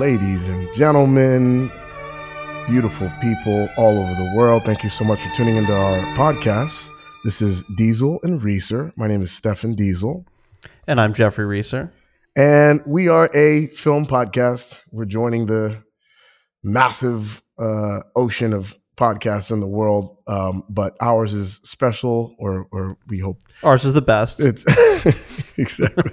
ladies and gentlemen, beautiful people all over the world. Thank you so much for tuning into our podcast. This is Dezil and Reeser. My name is Stefan Dezil. And I'm Jeffrey Reeser. And we are a film podcast. We're joining the massive uh, ocean of podcasts in the world, um, but ours is special, or, or we hope ours is the best. It's exactly.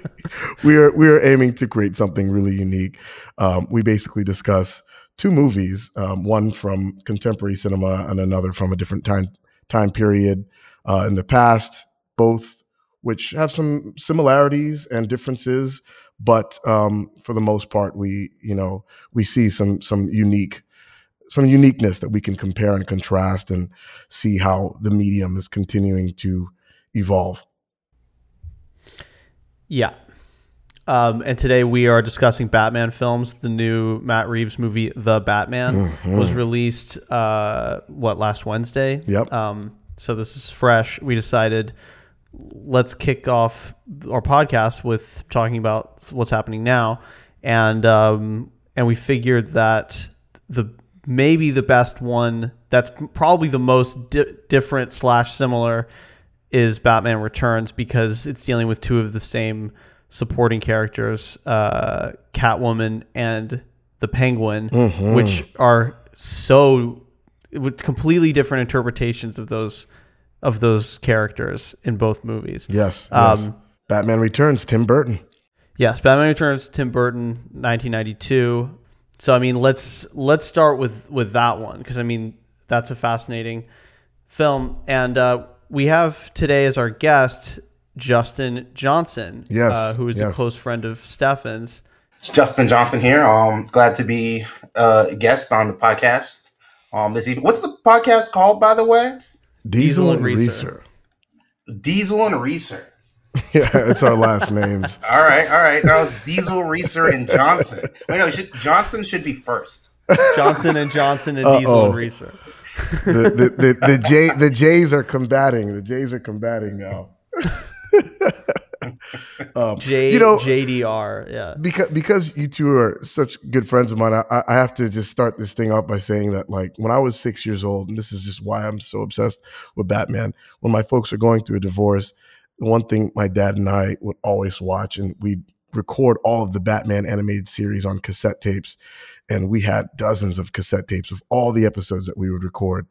we are we are aiming to create something really unique. Um, we basically discuss two movies, um, one from contemporary cinema and another from a different time time period uh, in the past, both which have some similarities and differences, but um, for the most part, we you know we see some some unique some uniqueness that we can compare and contrast and see how the medium is continuing to evolve. Yeah. Um, and today we are discussing Batman films. The new Matt Reeves movie, The Batman, mm-hmm. was released uh, what last Wednesday. Yep. Um, so this is fresh. We decided let's kick off our podcast with talking about what's happening now, and um, and we figured that the maybe the best one that's probably the most di- different slash similar is Batman Returns because it's dealing with two of the same supporting characters, uh, Catwoman and the Penguin, mm-hmm. which are so with completely different interpretations of those of those characters in both movies. Yes. Um, yes. Batman Returns, Tim Burton. Yes, Batman Returns, Tim Burton, 1992. So I mean, let's let's start with with that one because I mean that's a fascinating film, and uh, we have today as our guest Justin Johnson, yes, uh, who is yes. a close friend of Stefan's. It's Justin Johnson here. Um, glad to be a guest on the podcast. Um, this evening. What's the podcast called, by the way? Dezil, Dezil and Reeser. Dezil and Reeser. yeah, it's our last names. all right, all right. That was Dezil, Reeser, and Johnson. Wait, no, should, Johnson should be first. Johnson and Johnson and Uh-oh. Dezil and Reeser. the, the, the, the, J, the Jays are combating. The Jays are combating now. um, J, you know, JDR, yeah. Because because you two are such good friends of mine, I, I have to just start this thing off by saying that, like, when I was six years old, and this is just why I'm so obsessed with Batman. When my folks were going through a divorce, one thing my dad and I would always watch, and we'd record all of the Batman animated series on cassette tapes. And we had dozens of cassette tapes of all the episodes that we would record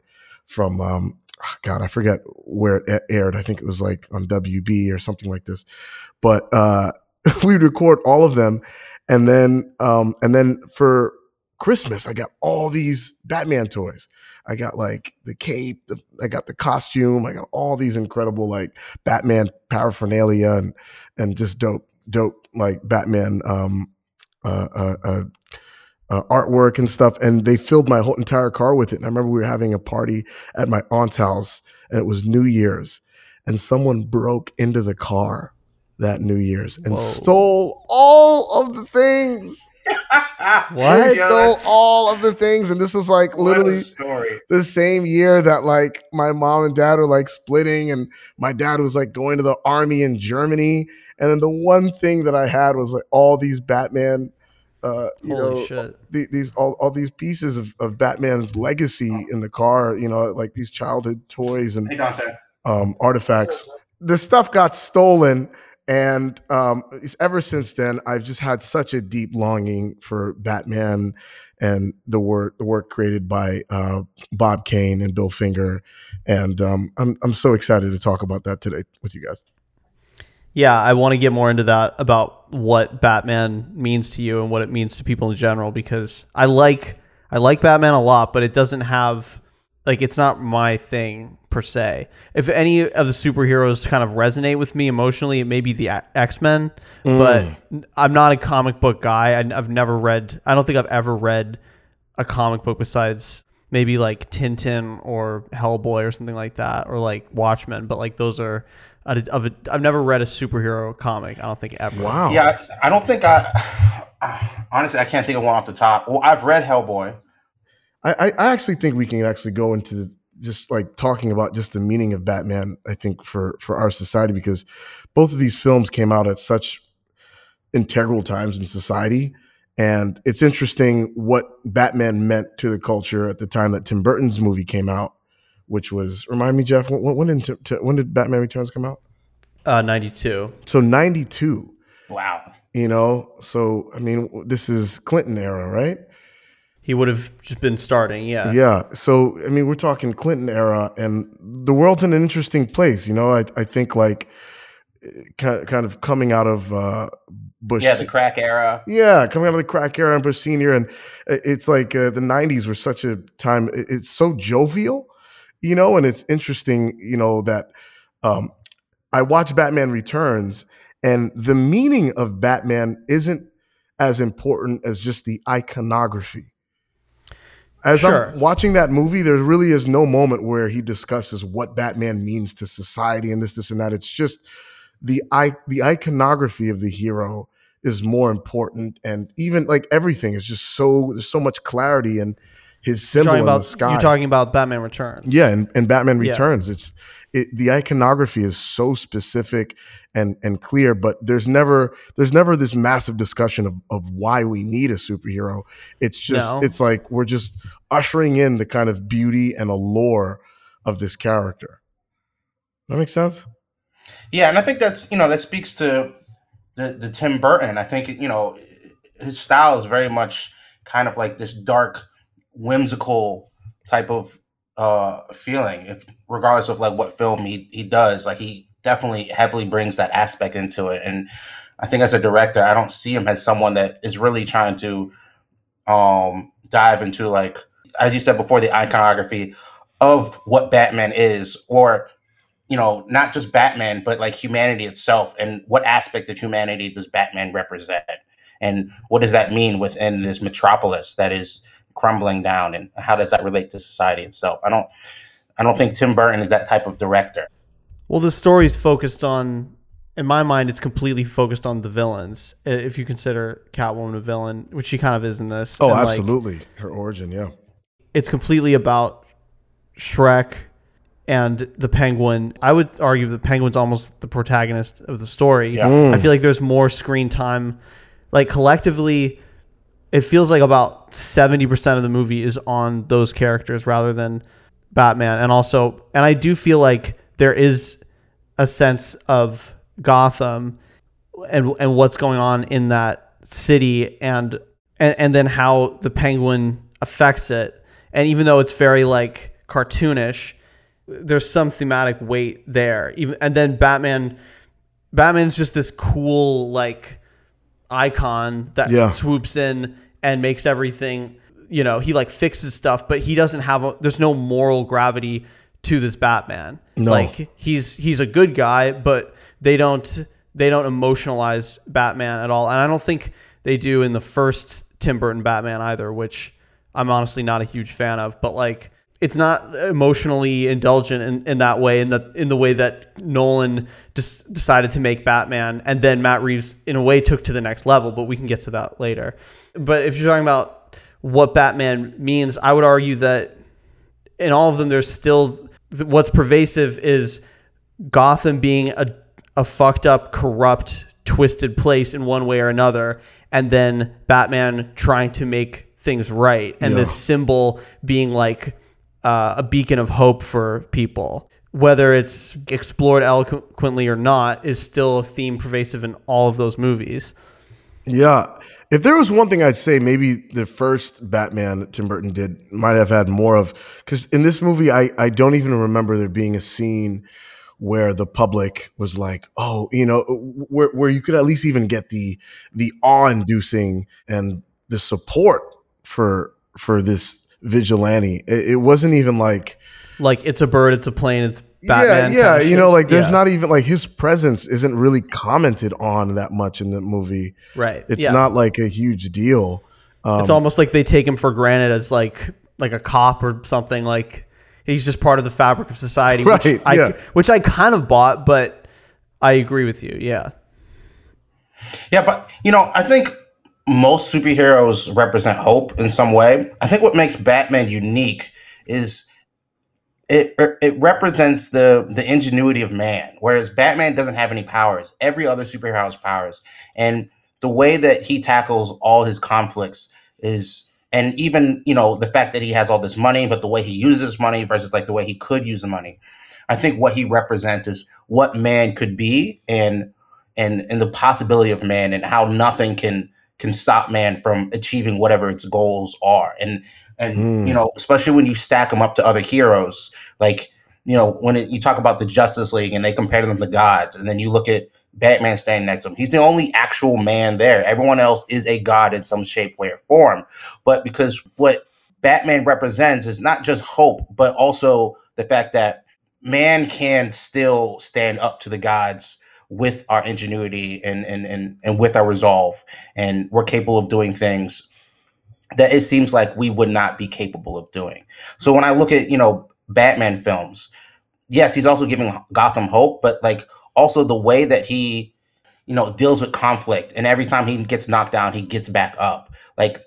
from, um, ah, God, I forget where it aired. I think it was like on WB or something like this. But uh, we'd record all of them. And then, um, and then for Christmas, I got all these Batman toys. I got like the cape, the, I got the costume, I got all these incredible like Batman paraphernalia and and just dope, dope like Batman um, uh, uh, uh, uh, artwork and stuff. And they filled my whole entire car with it. And I remember we were having a party at my aunt's house, and it was New Year's, and someone broke into the car that New Year's and Whoa. stole all of the things what? stole all of the things, and this was like literally the same year that like my mom and dad were like splitting, and my dad was like going to the army in Germany, and then the one thing that I had was like all these Batman, uh, you Holy know, the, these all, all these pieces of, of Batman's legacy in the car, you know, like these childhood toys and hey, um, artifacts. The stuff got stolen and um, ever since then, I've just had such a deep longing for Batman and the work the work created by uh, Bob Kane and Bill Finger, and um, I'm I'm so excited to talk about that today with you guys. Yeah, I want to get more into that about what Batman means to you and what it means to people in general because I like I like Batman a lot, but it doesn't have like it's not my thing per se. If any of the superheroes kind of resonate with me emotionally, it may be the X Men, mm. but I'm not a comic book guy. I, have never read. I don't think I've ever read a comic book besides maybe like Tintin or Hellboy or something like that, or like Watchmen. But like those are. Of a, I've never read a superhero comic. I don't think ever. Wow. Yeah, I, I don't think I. Honestly, I can't think of one off the top. Well, I've read Hellboy. I, I actually think we can actually go into just like talking about just the meaning of Batman. I think for for our society because both of these films came out at such integral times in society, And it's interesting what Batman meant to the culture at the time that Tim Burton's movie came out, which was remind me, Jeff, when, when did when did Batman Returns come out? Uh, ninety two. So ninety two. Wow. You know, so I mean, this is Clinton era, right? He would have just been starting, yeah. Yeah. So I mean, we're talking Clinton era, and the world's in an interesting place. You know, I I think like kind of coming out of uh, Bush. Yeah, the crack era. Yeah, coming out of the crack era and Bush Senior, and it's like uh, the '90s were such a time. It's so jovial, you know, and it's interesting, you know, that um, I watch Batman Returns, and the meaning of Batman isn't as important as just the iconography. As sure. I'm watching that movie, there really is no moment where he discusses what Batman means to society and this, this, and that. It's just the i the iconography of the hero is more important, and even like everything is just so there's so much clarity and his symbol in about, the sky. You're talking about Batman Returns, yeah, and, and Batman Returns. Yeah. It's it, the iconography is so specific and and clear, but there's never there's never this massive discussion of, of why we need a superhero. It's just no. it's like we're just ushering in the kind of beauty and allure of this character. That makes sense. Yeah, and I think that's you know that speaks to the the Tim Burton. I think you know his style is very much kind of like this dark, whimsical type of uh feeling. If regardless of like what film he he does, like he definitely heavily brings that aspect into it. And I think as a director, I don't see him as someone that is really trying to um dive into like as you said before the iconography of what Batman is or you know, not just Batman, but like humanity itself and what aspect of humanity does Batman represent? And what does that mean within this metropolis that is crumbling down and how does that relate to society itself? I don't I don't think Tim Burton is that type of director. Well, the story's focused on in my mind it's completely focused on the villains. If you consider Catwoman a villain, which she kind of is in this. Oh, and absolutely. Like, Her origin, yeah. It's completely about Shreck and the penguin i would argue the penguin's almost the protagonist of the story yeah. mm. i feel like there's more screen time like collectively it feels like about 70% of the movie is on those characters rather than batman and also and i do feel like there is a sense of gotham and and what's going on in that city and and, and then how the penguin affects it and even though it's very like cartoonish there's some thematic weight there. Even and then Batman Batman's just this cool like icon that yeah. swoops in and makes everything, you know, he like fixes stuff, but he doesn't have a, there's no moral gravity to this Batman. No. Like he's he's a good guy, but they don't they don't emotionalize Batman at all. And I don't think they do in the first Tim Burton Batman either, which I'm honestly not a huge fan of, but like it's not emotionally indulgent in, in that way in the in the way that Nolan just decided to make Batman and then Matt Reeves in a way took to the next level but we can get to that later but if you're talking about what Batman means I would argue that in all of them there's still what's pervasive is Gotham being a a fucked up corrupt twisted place in one way or another and then Batman trying to make things right and yeah. this symbol being like uh, a beacon of hope for people. Whether it's explored eloquently or not, is still a theme pervasive in all of those movies. Yeah. If there was one thing I'd say, maybe the first Batman Tim Burton did might have had more of, because in this movie, I, I don't even remember there being a scene where the public was like, oh, you know, where, where you could at least even get the the awe inducing and the support for for this vigilante. It, it, wasn't even like like it's a bird, it's a plane, it's Batman. Yeah, yeah. You know, like there's yeah. not even like his presence isn't really commented on that much in the movie. Right. It's yeah. not like a huge deal. Um, it's almost like they take him for granted as like like a cop or something. Like he's just part of the fabric of society. Right. Which I, yeah. which I kind of bought, but I agree with you. Yeah. Yeah, but you know, I think most superheroes represent hope in some way. I think what makes Batman unique is it er, it represents the the ingenuity of man, whereas Batman doesn't have any powers. Every other superhero has powers, and the way that he tackles all his conflicts is and even you know the fact that he has all this money but the way he uses money versus like the way he could use the money i think what he represents is what man could be and and and the possibility of man and how nothing can can stop man from achieving whatever its goals are. And and Mm. you know especially when you stack them up to other heroes like you know when it, you talk about the justice league and they compare them to gods and then you look at batman standing next to him he's the only actual man there. Everyone else is a god in some shape way or form. But because what batman represents is not just hope but also the fact that man can still stand up to the gods with our ingenuity and and and, and with our resolve and we're capable of doing things that it seems like we would not be capable of doing. So when i look at you know batman films yes he's also giving gotham hope but like also the way that he you know deals with conflict and every time he gets knocked down he gets back up. Like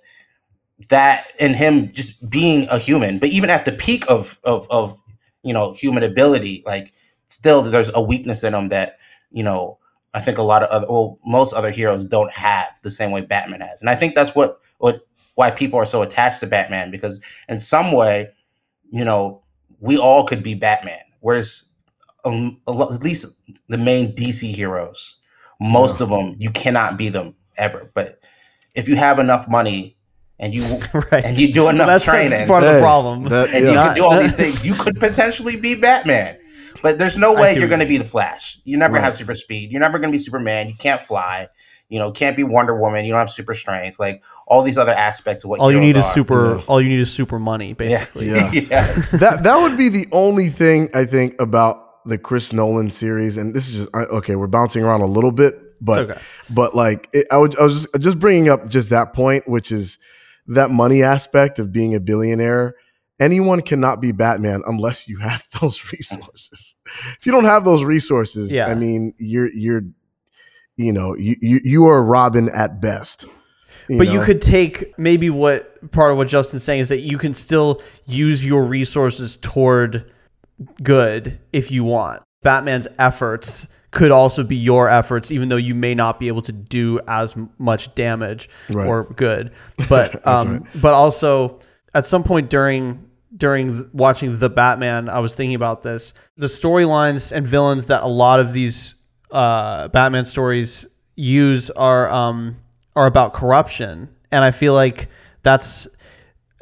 that and him just being a human but even at the peak of of of you know human ability like still there's a weakness in him that you know i think a lot of other well most other heroes don't have the same way batman has and i think that's what what why people are so attached to batman because in some way you know we all could be batman whereas um, at least the main dc heroes most Yeah. of them you cannot be them ever but if you have enough money and you right. and you do enough that's, training that's part of the Hey, problem. that- and yeah. you can do all these things, you could potentially be Batman. But there's no way you're going to be the Flash. You never Right. have super speed. You're never going to be Superman. You can't fly. You know, can't be Wonder Woman. You don't have super strength. Like all these other aspects of what all you heroes need is are. super. Yeah. All you need is super money, basically. Yeah. yes. that that would be the only thing I think about the Chris Nolan series, and this is just I, okay. We're bouncing around a little bit, but okay. but like it, I, would, I was just, just bringing up just that point, which is that money aspect of being a billionaire. Anyone cannot be Batman unless you have those resources. if you don't have those resources, Yeah. I mean, you're you're you know you you, you are Robin at best. but you could take maybe what part of what Justin's saying is that you can still use your resources toward good if you want. Batman's efforts could also be your efforts, even though you may not be able to do as much damage Right. or good. But um, but also at some point during during watching the Batman, I was thinking about this. The storylines and villains that a lot of these uh, Batman stories use are um, are about corruption, and I feel like that's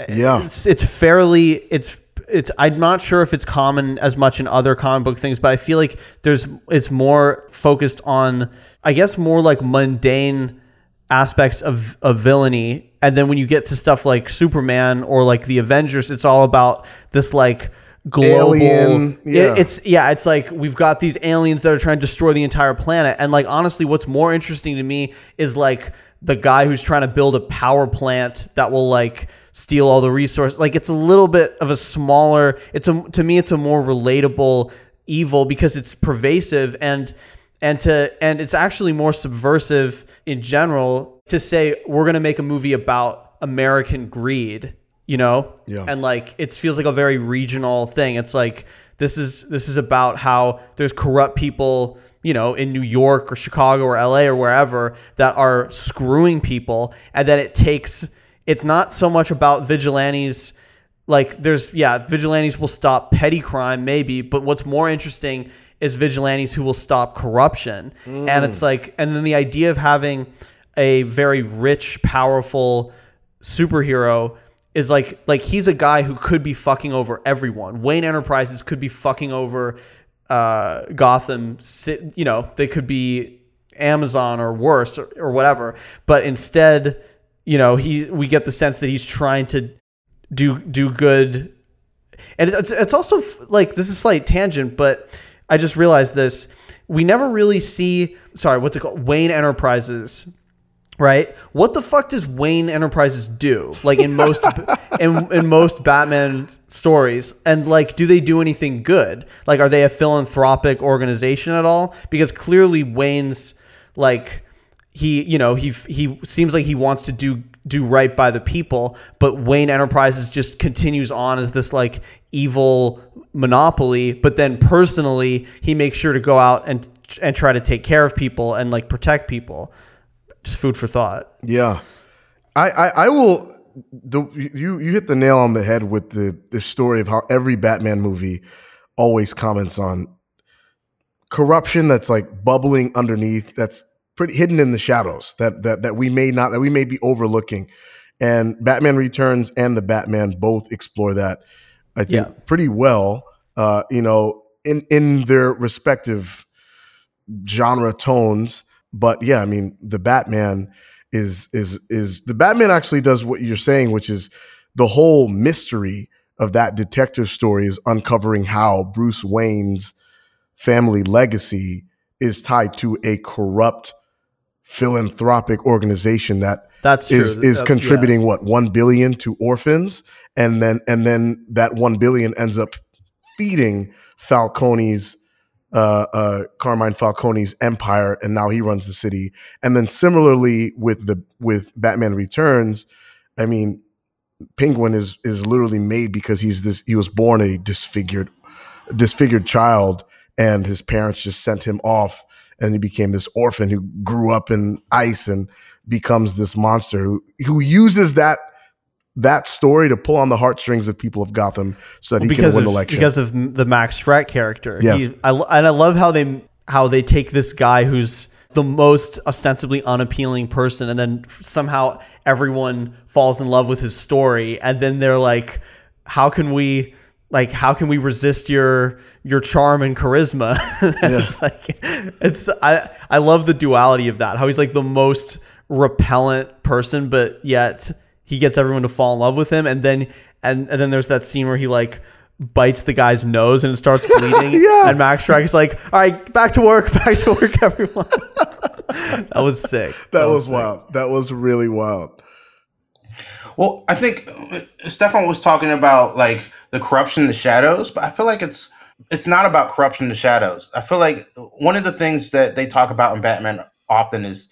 yeah. it's, it's fairly it's it's I'm not sure if it's common as much in other comic book things, but I feel like there's it's more focused on I guess more like mundane aspects of of villainy, and then when you get to stuff like Superman or like the Avengers, it's all about this like global Alien, it- it's yeah it's like we've got these aliens that are trying to destroy the entire planet. And like honestly what's more interesting to me is like the guy who's trying to build a power plant that will like steal all the resources. Like it's a little bit of a smaller it's a to me it's a more relatable evil because it's pervasive and and to and it's actually more subversive in general to say we're going to make a movie about American greed you know? Yeah. and like it feels like a very regional thing. It's like this is this is about how there's corrupt people you know in new york or chicago or la or wherever that are screwing people and then it takes it's not so much about vigilantes like there's yeah vigilantes will stop petty crime maybe but what's more interesting is vigilantes who will stop corruption. And it's mm. like and then the idea of having a very rich powerful superhero is like like he's a guy who could be fucking over everyone. Wayne Enterprises could be fucking over uh, Gotham. You know, they could be Amazon or worse or, or whatever. But instead, you know, he we get the sense that he's trying to do do good. And it's it's also like this is slight tangent, but I just realized this. We never really see. Sorry, what's it called? Wayne Enterprises right? What the fuck does Wayne Enterprises do? Like in most in, in most Batman stories, and like, do they do anything good? Like, are they a philanthropic organization at all? Because clearly Wayne's like he, you know, he he seems like he wants to do do right by the people, but Wayne Enterprises just continues on as this like evil monopoly. But then personally, he makes sure to go out and and try to take care of people and like protect people just food for thought. Yeah, I I, I will. The, you you hit the nail on the head with the the story of how every Batman movie always comments on corruption that's like bubbling underneath that's pretty hidden in the shadows that that that we may not that we may be overlooking and batman returns and the batman both explore that i think Yeah. pretty well uh you know in in their respective genre tones but yeah i mean the batman is is is the batman actually does what you're saying which is the whole mystery of that detective story is uncovering how bruce wayne's family legacy is tied to a corrupt philanthropic organization that That's true. is is contributing what 1 billion to orphans and then and then that 1 billion ends up feeding Falcone's uh, uh, Carmine Falcone's empire, and now he runs the city. And then similarly with the with Batman Returns, I mean, Penguin is is literally made because he's this he was born a disfigured disfigured child, and his parents just sent him off, and he became this orphan who grew up in ice and becomes this monster who who uses that that story to pull on the heartstrings of people of Gotham so that he can win of, the election. because of the Max Shreck character. Yes. He- I, and I love how they how they take this guy who's the most ostensibly unappealing person, and then somehow everyone falls in love with his story, and then they're like, "How can we?" Like how can we resist your your charm and charisma? And It's like it's I I love the duality of that. How he's like the most repellent person, but yet he gets everyone to fall in love with him and then and, and then there's that scene where he like bites the guy's nose and it starts bleeding Yeah. and max Shreck's like all right back to work back to work everyone that was sick that was sick. wild. That was really wild. Well, I think uh, Stefan was talking about like the corruption in the shadows, but I feel like it's it's not about corruption in the shadows. I feel like one of the things that they talk about in Batman often is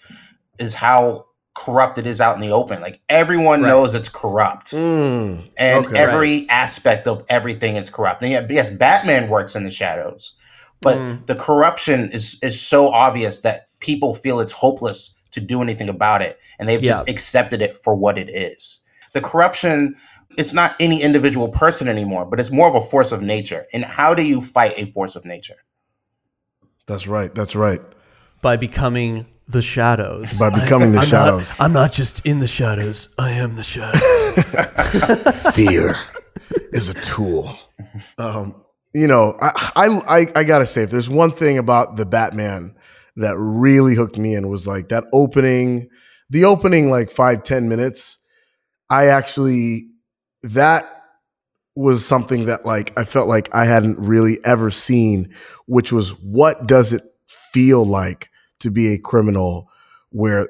is how corrupt it is out in the open. Like everyone Right. knows it's corrupt. Mm, and Okay. every aspect of everything is corrupt. And yet, yes, Batman works in the shadows, but Mm. the corruption is is so obvious that people feel it's hopeless to do anything about it, and they've just accepted it for what it is. The corruption. It's not any individual person anymore, but it's more of a force of nature. And how do you fight a force of nature? that's right. That's right. By becoming the shadows By becoming the I'm shadows. not, I'm not just in the shadows I am the shadows fear is a tool. Um, you know, I, I I I gotta say, if there's one thing about the Batman that really hooked me in was like that opening, the opening like five ten minutes. I actually that was something that like I felt like I hadn't really ever seen, which was what does it feel like to be a criminal where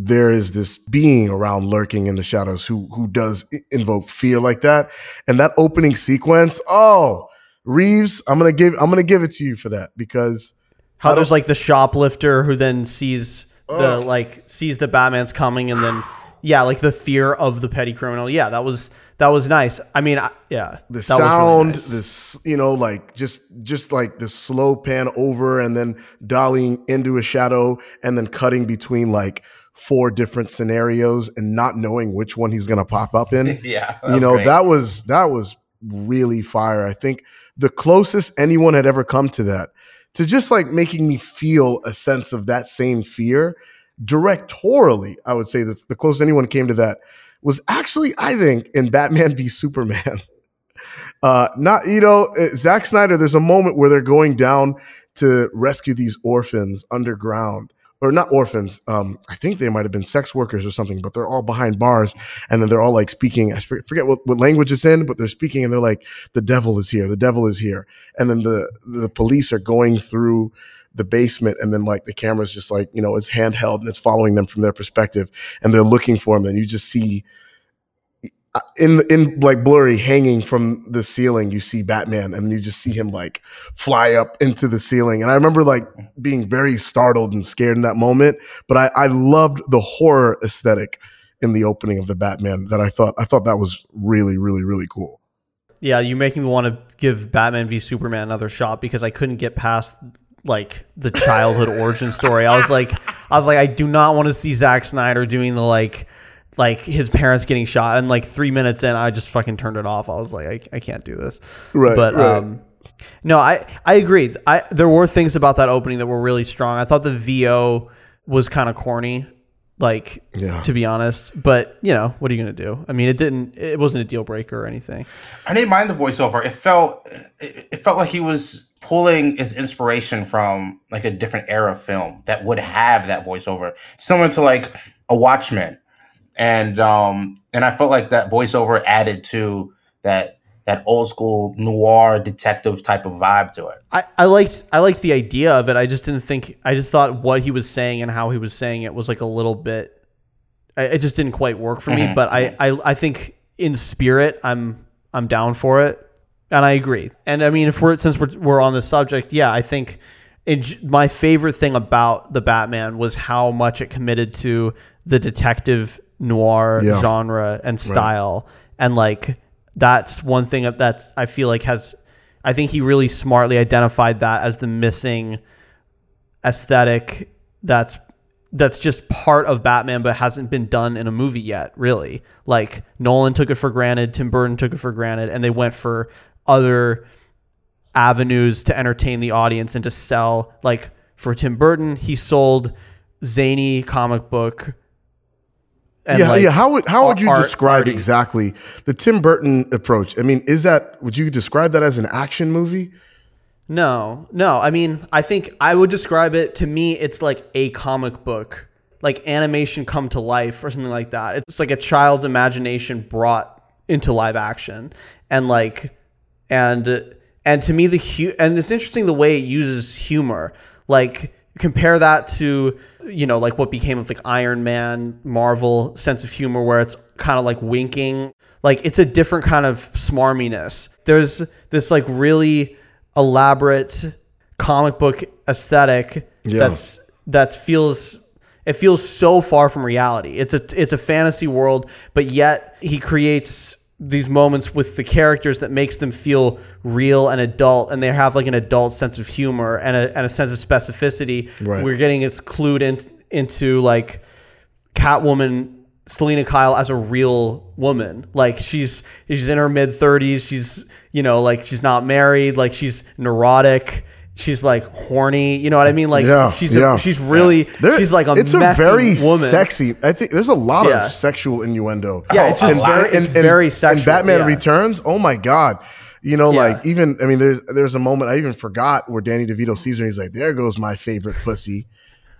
there is this being around lurking in the shadows who who does invoke fear like that. And that opening sequence oh Reeves I'm going to give I'm to give it to you for that because how there's like the shoplifter who then sees the like sees the Batman's coming and then yeah like the fear of the petty criminal. Yeah that was that was nice. I mean I, yeah the that was really sound nice. this you know like just just like the slow pan over and then dollying into a shadow and then cutting between like four different scenarios and not knowing which one he's going to pop up in. Yeah, you know that was that was really fire. I think the closest anyone had ever come to that to just like making me feel a sense of that same fear directorially i would say that the closest anyone came to that was actually i think in batman v superman. Uh not you know uh, Zack snyder there's a moment where they're going down to rescue these orphans underground. Or not orphans um i think they might have been sex workers or something but they're all behind bars and then they're all like speaking i forget what, what language it's in but they're speaking and they're like the devil is here the devil is here. And then the the police are going through the basement and then like the camera's just like you know it's handheld and it's following them from their perspective and they're looking for him and you just see uh, in in like blurry hanging from the ceiling you see batman and you just see him like fly up into the ceiling and i remember like being very startled and scared in that moment but i i loved the horror aesthetic in the opening of the batman that i thought i thought that was really really really cool. Yeah you making me want to give Batman v Superman another shot because I couldn't get past like the childhood origin story. I was like, I was like, I do not want to see Zack Snyder doing the like, like his parents getting shot. And like three minutes in, I just fucking turned it off. I was like, I, I can't do this. Right, But right. um, no, I I agree. I there were things about that opening that were really strong. I thought the VO was kind of corny. Like Yeah. to be honest, but you know what are you gonna do? I mean, it didn't. It wasn't a deal breaker or anything. I didn't mind the voiceover. It felt it, it felt like he was pulling his inspiration from like a different era film that would have that voiceover, similar to like a Watchmen, and um and I felt like that voiceover added to that that old school noir detective type of vibe to it. I, I liked I liked the idea of it. I just didn't think I just thought what he was saying and how he was saying it was like a little bit it just didn't quite work for me. Mhm. But I, I I think in spirit I'm I'm down for it. And I agree. And I mean if we're since we're we're on this subject, yeah, I think it, my favorite thing about the Batman was how much it committed to the detective noir Yeah. genre and style. And like that's one thing that that's I feel like has I think he really smartly identified that as the missing aesthetic that's that's just part of Batman but hasn't been done in a movie yet, really. Like Nolan took it for granted, Tim Burton took it for granted, and they went for other avenues to entertain the audience and to sell like for Tim Burton, he sold zany comic book and yeah, like, yeah. How would how would you art- describe arty. exactly the Tim Burton approach? I mean, is that would you describe that as an action movie? No, no. I mean, I think I would describe it to me. It's like a comic book, like animation come to life or something like that. It's like a child's imagination brought into live action, and like, and and to me the hu- and it's interesting the way it uses humor. Like compare that to you know like what became of like Iron Man, Marvel sense of humor, where it's kind of like winking. Like it's a different kind of smarminess. There's this like really elaborate comic book aesthetic Yeah. that's that feels it feels so far from reality. It's a it's a fantasy world, but yet he creates these moments with the characters that makes them feel real and adult, and they have like an adult sense of humor and a, and a sense of specificity. Right. We're getting it's clued in, into like Catwoman, Selina Kyle as a real woman. Like she's she's in her mid thirties. She's you know like she's not married. Like she's neurotic. She's like horny. You know what I mean? Like Yeah, she's yeah. a, she's really There- she's like a it's a very woman. sexy. I think there's a lot Yeah. of sexual innuendo. Yeah, it's just And- very it's very sexual. And Batman yeah. Returns. Oh my god. You know, Yeah. like even I mean, there's there's a moment I even forgot where Danny DeVito sees her. and He's like, "There goes my favorite pussy,"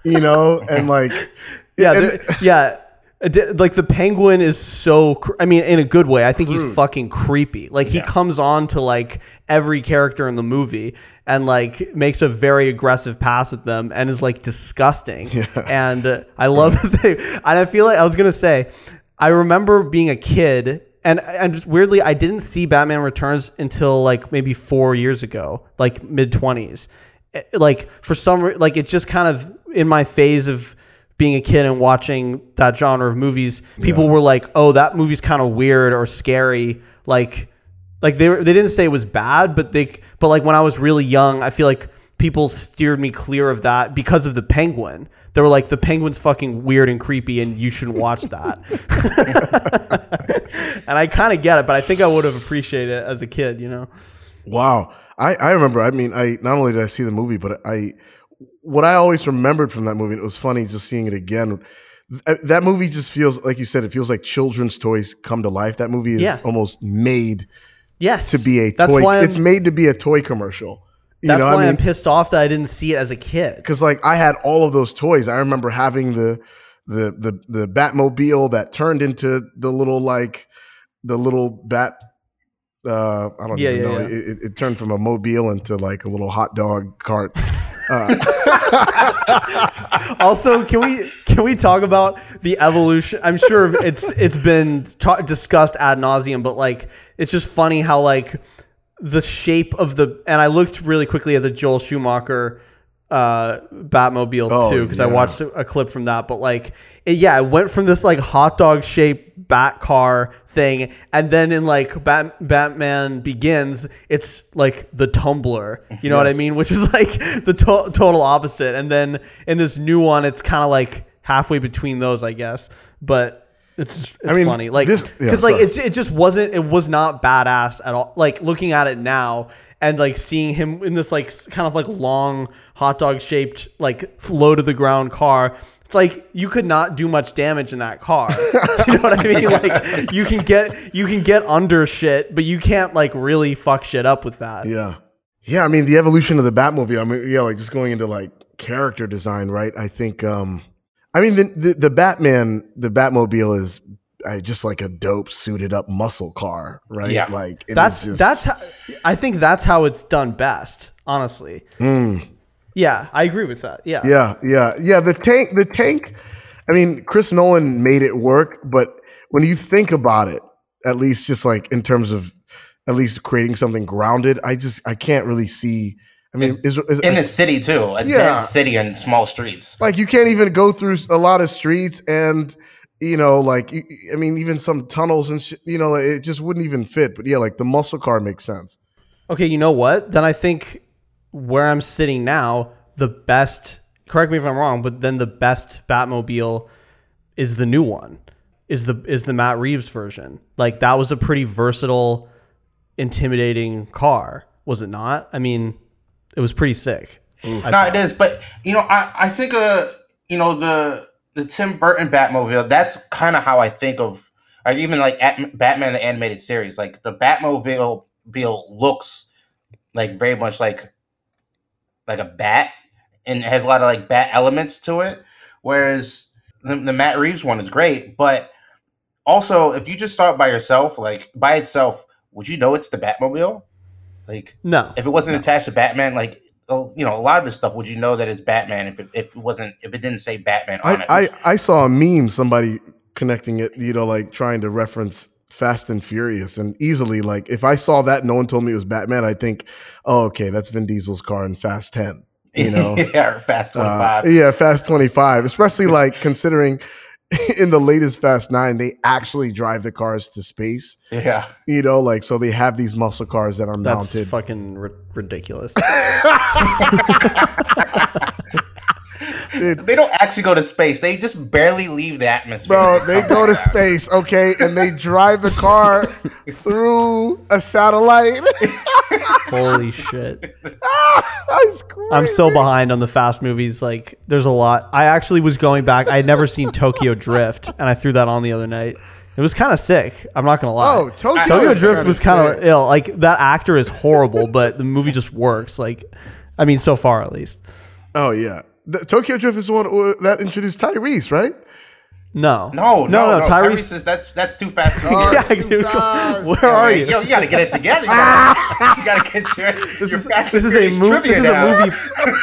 you know, and like, Yeah, and- there- yeah. Like the penguin is so, cr- I mean, in a good way. I think he's fucking creepy. Like he comes on to like every character in the movie and like makes a very aggressive pass at them and is like disgusting. And uh, I love that they, and I feel like I was gonna say, I remember being a kid and and just weirdly, I didn't see Batman Returns until like maybe four years ago, like mid twenties. Like for some, like it just kind of in my phase of being a kid and watching that genre of movies, people were like, "Oh, that movie's kind of weird or scary." Like, like they were, they didn't say it was bad, but they but like when I was really young, I feel like people steered me clear of that because of the Penguin. They were like, "The Penguin's fucking weird and creepy, and you shouldn't watch that." and I kind of get it, but I think I would have appreciated it as a kid, you know. Wow. I, I remember, I mean, I not only did I see the movie, but I what I always remembered from that movie, and it was funny just seeing it again. th- That movie just feels like you said, it feels like children's toys come to life. That movie is Yeah. almost made Yes, to be a that's toy. Why I'm, it's made to be a toy commercial. You that's why I I'm mean, pissed off that I didn't see it as a kid. because like I had all of those toys. I remember having the the the the Batmobile that turned into the little like the little bat. Uh, I don't Yeah, even yeah, know. It, it, it turned from a mobile into like a little hot dog cart. also, can we can we talk about the evolution? I'm sure it's it's been ta- discussed ad nauseum, but like it's just funny how like the shape of the and I looked really quickly at the Joel Schumacher uh, Batmobile Oh, too because I watched a, a clip from that. But like, it, yeah, it went from this like hot dog shaped bat car thing, and then in like Bat- Batman Begins, it's like the tumbler. You know what I mean? Which is like the to- total opposite. And then in this new one, it's kind of like halfway between those, I guess. But it's just, it's mean, funny, like because yeah, like it's it just wasn't it was not badass at all. Like looking at it now and like seeing him in this like kind of like long hot dog shaped like low to the ground car. It's like you could not do much damage in that car. you know what I mean? Like you can get you can get under shit, but you can't like really fuck shit up with that. Yeah. Yeah, I mean the evolution of the Batmobile. I mean, yeah, like just going into like character design, right? I think um I mean the the, the Batman, the Batmobile is uh, just like a dope suited up muscle car, right? Yeah. Like it That's is just, that's how, I think that's how it's done best, honestly. Yeah, I agree with that. Yeah. Mm. Yeah, yeah, yeah. The tank, the tank. I mean, Chris Nolan made it work, but when you think about it, at least just like in terms of at least creating something grounded, I just I can't really see. I mean, is, is in the city too, a Yeah. dense city and small streets. like you can't even go through a lot of streets and you know like I mean even some tunnels and shit you know it just wouldn't even fit but yeah like the muscle car makes sense Okay, you know what? Then I think where I'm sitting now, the best. Correct me if I'm wrong, but then the best Batmobile is the new one. Is the is the Matt Reeves version? Like that was a pretty versatile, intimidating car, was it not? I mean, it was pretty sick. no, it is, but you know, I I think uh you know the the Tim Burton Batmobile. That's kind of how I think of, or even like at Batman the animated series. Like the Batmobile Bill looks like very much like like a bat, and it has a lot of like bat elements to it. Whereas the, the Matt Reeves one is great, but also if you just saw it by yourself, like by itself, would you know it's the Batmobile? Like No, if it wasn't attached to Batman, like you know, a lot of this stuff, would you know that it's Batman if it, if it wasn't if it didn't say Batman on I, it? I i saw a meme somebody connecting it you know like trying to reference fast and furious and easily like if i saw that no one told me it was batman i think oh okay that's vin diesel's car in fast 10 you know yeah, or Fast 25 Uh, yeah, Fast 25. Especially like considering in the latest Fast 9, they actually drive the cars to space. yeah, You know, like so they have these muscle cars that are mounted. that's mounted. fucking ri- ridiculous. they don't actually go to space; they just barely leave the atmosphere. Bro, they go to space, okay, and they drive the car through a satellite. Holy shit. Ah, That's crazy. I'm so behind on the fast movies. Like, there's a lot. I actually was going back. I had never seen Tokyo Drift, and I threw that on the other night. It was kind of sick. I'm not gonna lie. Oh, Tokyo, Tokyo Drift was kind of ill. Like that actor is horrible, but the movie just works. Like, I mean, so far at least. Oh yeah. The, Tokyo Drift is the one uh, that introduced Tyrese, right? No, no, no, no, Tyrese. Tyrese is that's that's too fast. To Oh, yeah, too dude, fast. where Yo, are you? Yo, you gotta get it together. You gotta, you gotta get your. This your is Fast this is a movie. This trivia is a down. movie.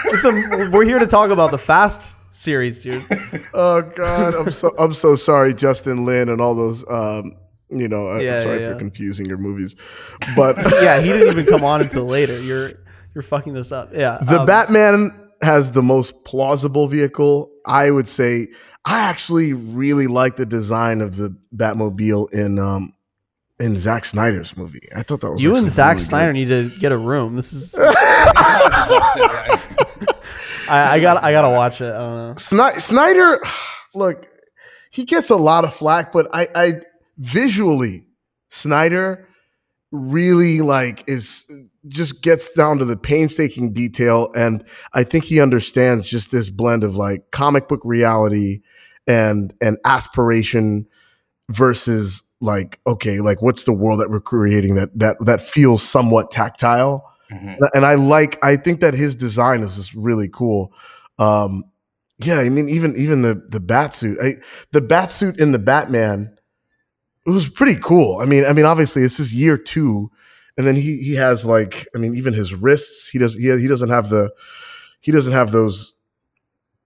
It's a, we're here to talk about the Fast series, dude. Oh God, I'm so I'm so sorry, Justin Lin and all those. Um, you know, I- Yeah, I'm sorry yeah. for confusing your movies, but Yeah, he didn't even come on until later. You're you're fucking this up. Yeah, the um, Batman has the most plausible vehicle. I would say I actually really like the design of the Batmobile in um in Zack Snyder's movie. I thought that was You and Zack really Snyder good. need to get a room. This is. I, I got. I gotta watch it. I don't know. Sni- Snyder, look, he gets a lot of flack, but I, I visually, Snyder really like is just gets down to the painstaking detail, and I think he understands just this blend of like comic book reality and and aspiration versus like okay, like what's the world that we're creating that that that feels somewhat tactile Mhm. and I like I think that his design is just really cool. Um, yeah, I mean even even the the bat suit, I, the bat suit in the Batman, it was pretty cool. I mean, I mean obviously this is year two, and then he he has like I mean even his wrists he does he he doesn't have the he doesn't have those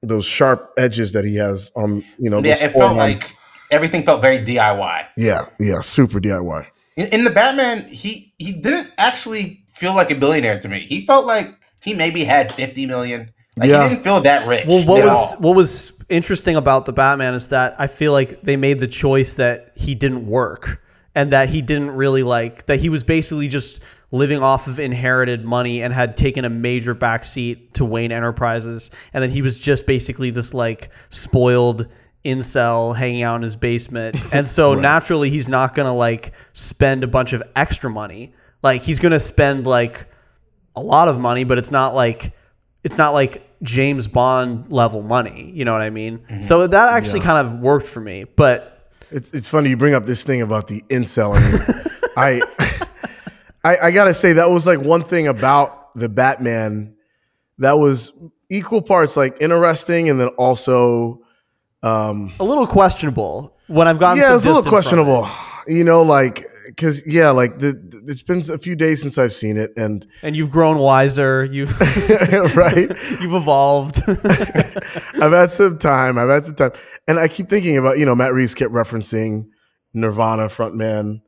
those sharp edges that he has on you know Yeah, it felt forearm- like everything felt very DIY. yeah yeah super DIY. In, in the Batman, he he didn't actually feel like a billionaire to me. He felt like he maybe had fifty million, Like Yeah. he didn't feel that rich. Well, what at was all. what was interesting about the Batman is that I feel like they made the choice that he didn't work and that he didn't really like that he was basically just living off of inherited money and had taken a major backseat to Wayne Enterprises and then he was just basically this like spoiled incel hanging out in his basement and so naturally he's not gonna like spend a bunch of extra money like he's gonna spend like a lot of money, but it's not like it's not like James Bond level money. You know what I mean? Mm-hmm. So that actually kind of worked for me. But It's it's funny you bring up this thing about the incel. I, I, I gotta say that was like one thing about the Batman that was equal parts like interesting and then also um a little questionable when I've gotten yeah it's a little distance from it. questionable. You know, like because yeah, like the- it's been a few days since I've seen it, and And you've grown wiser. You've right. you've evolved. I've had some time. I've had some time, and I keep thinking about you know Matt Reeves kept referencing Nirvana frontman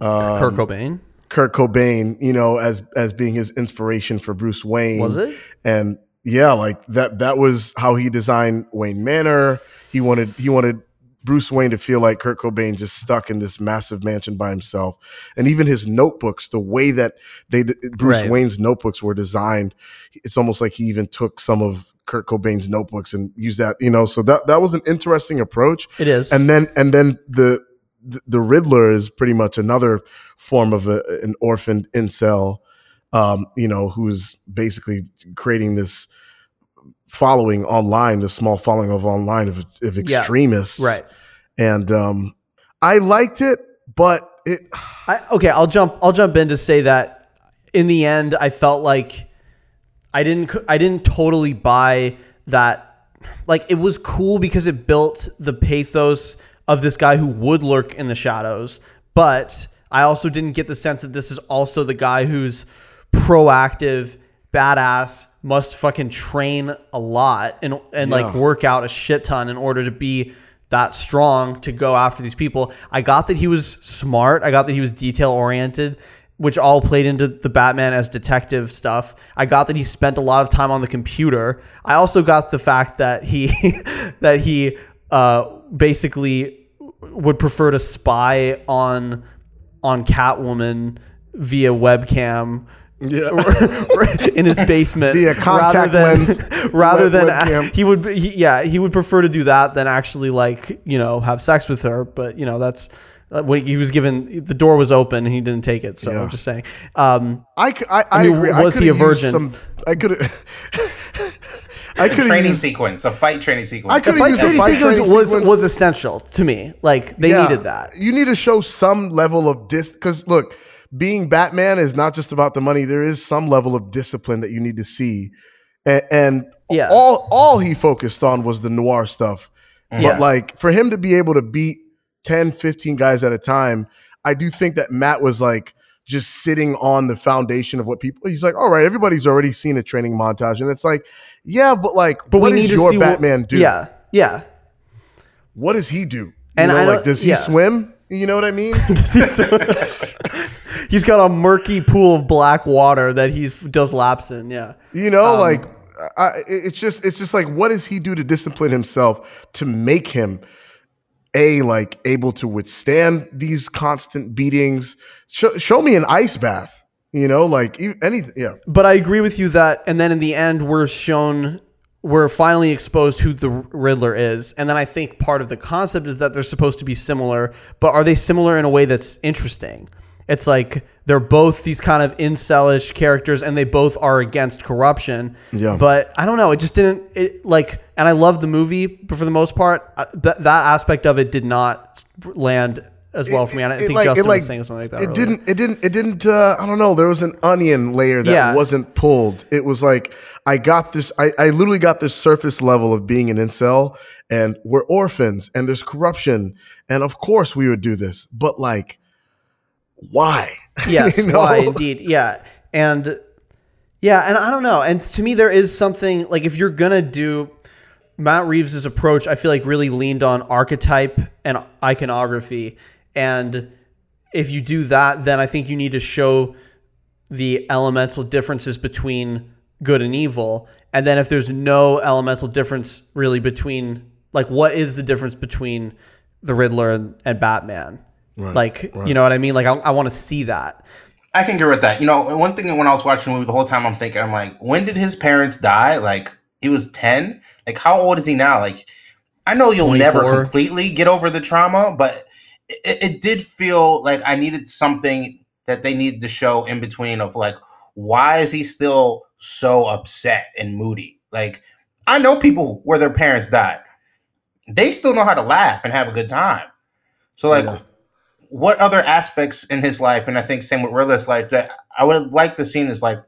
um, Kurt Cobain Kurt Cobain, you know, as as being his inspiration for Bruce Wayne. was it? And yeah, like that that was how he designed Wayne Manor. He wanted he wanted Bruce Wayne to feel like Kurt Cobain just stuck in this massive mansion by himself. And even his notebooks, the way that they Bruce Right. Wayne's notebooks were designed, it's almost like he even took some of Kurt Cobain's notebooks and used that, you know. So that that was an interesting approach It is. and then and then the the, the Riddler is pretty much another form of a, an orphaned incel, um, you know, who's basically creating this following online, this small following of online of, of Yeah, extremists, right. And um, I liked it, but it I, okay, I'll jump. I'll jump in to say that in the end, I felt like I didn't. I didn't totally buy that. Like it was cool because it built the pathos of this guy who would lurk in the shadows, but I also didn't get the sense that this is also the guy who's proactive, badass, must fucking train a lot and and like work out a shit ton in order to be that strong to go after these people. I got that he was smart. I got that he was detail oriented, which all played into the Batman as detective stuff. I got that he spent a lot of time on the computer. I also got the fact that he that he uh, basically would prefer to spy on on Catwoman via webcam yeah. in his basement Via contact rather than, lens rather than webcam. he would he, yeah he would prefer to do that than actually like you know have sex with her but you know that's uh, when he was given the door was open and he didn't take it so Yeah. i'm just saying um I, c- I, I mean, agree. was I he a virgin? Some, I could. I could training used. sequence, a fight training sequence. I could've fight used training fight sequence training was sequence. was essential to me like they Yeah, needed that You need to show some level of dis because look, being Batman is not just about the money. There is some level of discipline that you need to see. And, and Yeah. all all he focused on was the noir stuff. Yeah. But like for him to be able to beat 10, 15 guys at a time, I do think that Matt was like just sitting on the foundation of what people he's like, all right, everybody's already seen a training montage. And it's like, yeah, but like, but what does your see what- Batman do? yeah yeah What does he do? You And know, I like, does he yeah. swim? You know what I mean? he's got a murky pool of black water that he does laps in yeah You know, Um, like I, it's just it's just like what does he do to discipline himself to make him a like able to withstand these constant beatings? Show, show me an ice bath. You know, like anything. Yeah, But I agree with you that, and then in the end, we're shown, we're finally exposed who the Riddler is. And then I think part of the concept is that they're supposed to be similar, but are they similar in a way that's interesting? It's like they're both these kind of incelish characters, and they both are against corruption. Yeah. But I don't know. It just didn't it like, and I love the movie, but for the most part, uh, that that aspect of it did not land as well for me. I It- think like, Justin like, was saying something like that. It earlier. didn't. It didn't. It didn't. Uh, I don't know. There was an onion layer that Yeah. wasn't pulled. It was like I got this. I, I literally got this surface level of being an incel, and we're orphans, and there's corruption, and of course we would do this, but like, why? Yes, You know? why indeed. Yeah. And yeah, and I don't know. And to me there is something like if you're going to do Matt Reeves's approach, I feel like really leaned on archetype and iconography. And if you do that, then I think you need to show the elemental differences between good and evil, and then if there's no elemental difference really between like what is the difference between the Riddler and, and Batman? Right, like right. you know what I mean? Like I, I want to see that. I can agree with that. You know, one thing when I was watching the movie the whole time, I'm thinking, I'm like, when did his parents die? Like, he was 10. Like, how old is he now? Like, I know you'll never completely get over the trauma, but it, it did feel like I needed something that they needed to show in between of like, why is he still so upset and moody? Like, I know people where their parents died. They still know how to laugh and have a good time. So, like, Yeah. What other aspects in his life, and I think same with Riddler's life, that I would like to see is like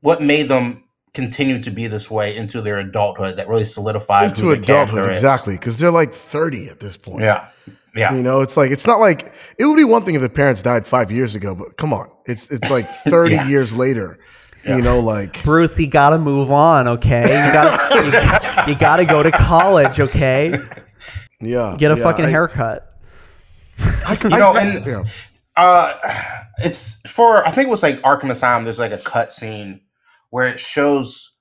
what made them continue to be this way into their adulthood that really solidified Into who the adulthood, is. exactly, because they're like 30 at this point. Yeah. Yeah. You know, it's like it's not like it would be one thing if the parents died five years ago, but come on, it's it's like 30 Yeah. years later. You know, like Bruce, you gotta move on, okay? You gotta you, you gotta go to college, okay? yeah, Get a yeah, fucking I- haircut. I, You know, I- and- yeah. Uh, it's for I think it was like Arkham Asylum. There's like a cut scene where it shows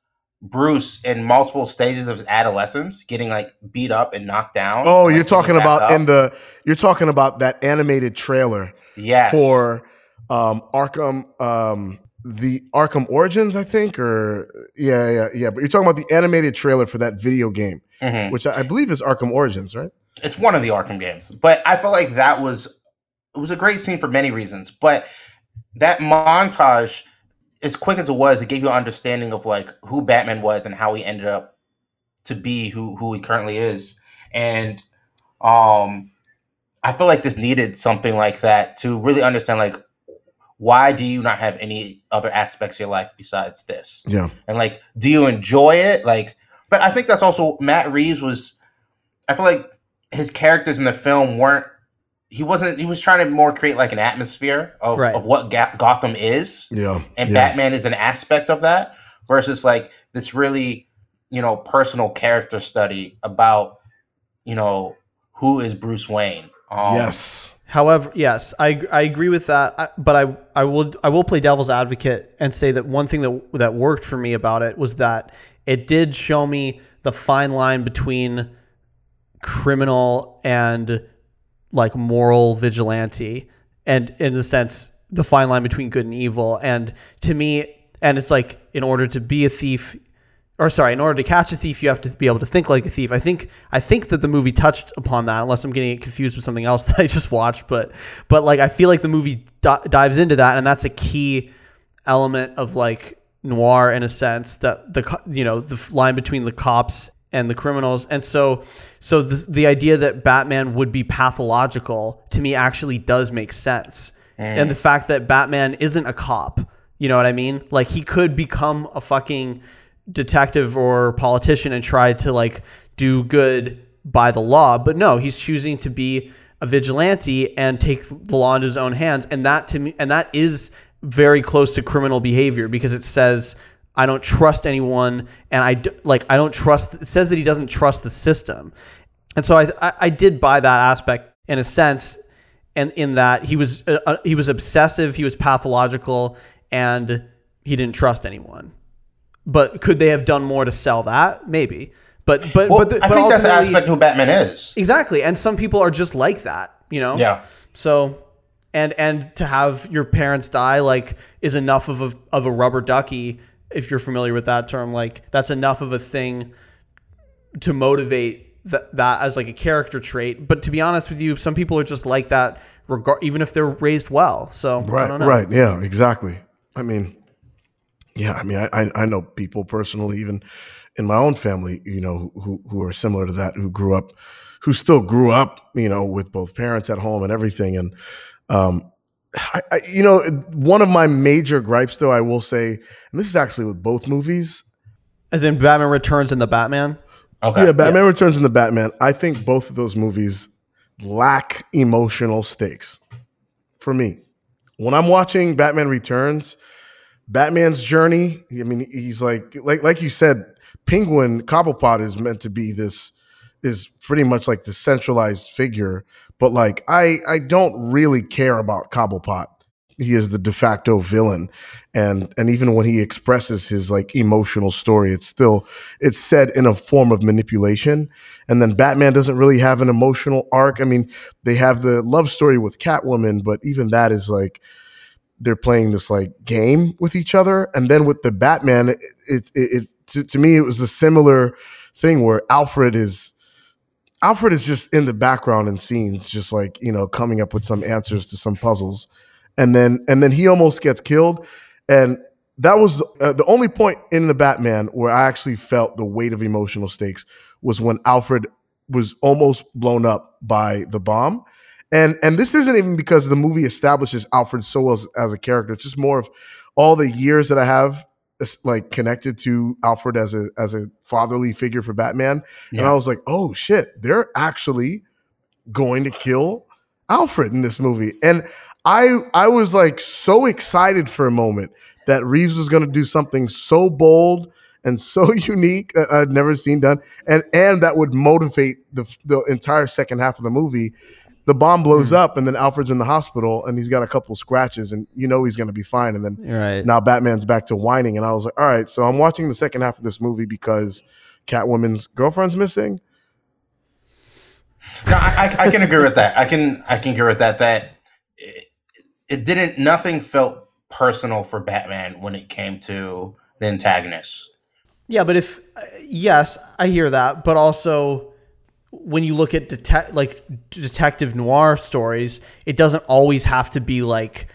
Bruce in multiple stages of his adolescence getting like beat up and knocked down. Oh, like, you're talking about up. in the you're talking about that animated trailer yes for um Arkham um the Arkham Origins, I think, or yeah, yeah, yeah. But you're talking about the animated trailer for that video game, Mhm. which I I believe is Arkham Origins, right? It's one of the Arkham games. But I felt like that was it was a great scene for many reasons. But that montage, as quick as it was, it gave you an understanding of like who Batman was and how he ended up to be who who he currently is. And um I feel like this needed something like that to really understand like why do you not have any other aspects of your life besides this? Yeah, and like do you enjoy it like but i think that's also matt reeves was i feel like his characters in the film weren't he wasn't he was trying to more create like an atmosphere of, Right. of what Ga- gotham is yeah, and yeah. batman is an aspect of that versus like this really you know personal character study about you know who is bruce wayne um, yes, However, yes, I, I agree with that. I, but I I will I will play devil's advocate and say that one thing that that worked for me about it was that it did show me the fine line between criminal and like moral vigilante, and in the sense the fine line between good and evil. And to me, and it's like in order to be a thief, or sorry, in order to catch a thief, you have to be able to think like a thief. I think I think that the movie touched upon that, unless I'm getting it confused with something else that I just watched. But but like I feel like the movie di- dives into that, and that's a key element of like noir in a sense that the you know the line between the cops and the criminals. And so so the, the idea that batman would be pathological to me actually does make sense. Eh. And the fact that batman isn't a cop you know what i mean? Like he could become a fucking detective or politician and try to like do good by the law but no he's choosing to be a vigilante and take the law into his own hands. And that to me and that is very close to criminal behavior because it says I don't trust anyone and I like I don't trust it says that he doesn't trust the system. And so I I, I did buy that aspect in a sense and in that he was uh, uh, he was obsessive, he was pathological and he didn't trust anyone. But could they have done more to sell that? Maybe. But but well, but, the, i but think that's ultimately- aspect who batman is Exactly. And some people are just like that, you know? yeah So and and to have your parents die like is enough of a of a rubber ducky if you're familiar with that term like that's enough of a thing to motivate that that as like a character trait but to be honest with you some people are just like that regard even if they're raised well so I right, don't know. right, yeah, exactly. I mean, yeah, I mean, I, I I know people personally, even in my own family, you know, who who are similar to that, who grew up, who still grew up, you know, with both parents at home and everything, and um, I, I, you know, one of my major gripes, though, I will say, and this is actually with both movies. as in Batman Returns and the Batman okay Yeah, Batman Returns and the Batman. I think both of those movies lack emotional stakes for me. When I'm watching Batman Returns, Batman's journey, I mean, he's like like like you said, Penguin Cobblepot is meant to be this is pretty much like the centralized figure, but like I I don't really care about Cobblepot. he is the de facto villain. And and even when he expresses his like emotional story it's still it's said in a form of manipulation. And then batman doesn't really have an emotional arc. I mean they have the love story with catwoman but even that is like they're playing this like game with each other. And then with the batman it it, it to, to me it was a similar thing where alfred is alfred is just in the background in scenes just like you know coming up with some answers to some puzzles. And then and then he almost gets killed. And that was uh, the only point in the batman where i actually felt the weight of emotional stakes was when alfred was almost blown up by the bomb. And and this isn't even because the movie establishes alfred so well as, as a character. It's just more of all the years that i have like connected to alfred as a as a fatherly figure for batman yeah. and i was like oh shit they're actually going to kill alfred in this movie and I I was like so excited for a moment that Reeves was going to do something so bold and so unique that I'd never seen done, and and that would motivate the the entire second half of the movie. The bomb blows mm. up, and then Alfred's in the hospital, and he's got a couple scratches, and you know he's going to be fine. And then right. now Batman's back to whining, and I was like, all right, so I'm watching the second half of this movie because Catwoman's girlfriend's missing. No, I, I, I can agree with that. I can I can agree with that. That it didn't nothing felt personal for Batman when it came to the antagonist. Yeah, but if yes, I hear that, but also when you look at detect like detective noir stories, it doesn't always have to be like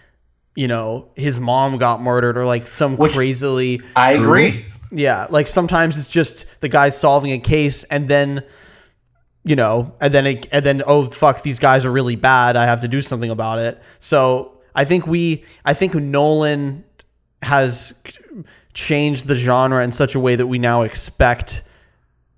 you know his mom got murdered or like some Which, crazily. I agree. Mm-hmm. Yeah, like sometimes it's just the guy solving a case and then you know, and then it, and then oh fuck, these guys are really bad. I have to do something about it. So I think we, I think Nolan has changed the genre in such a way that we now expect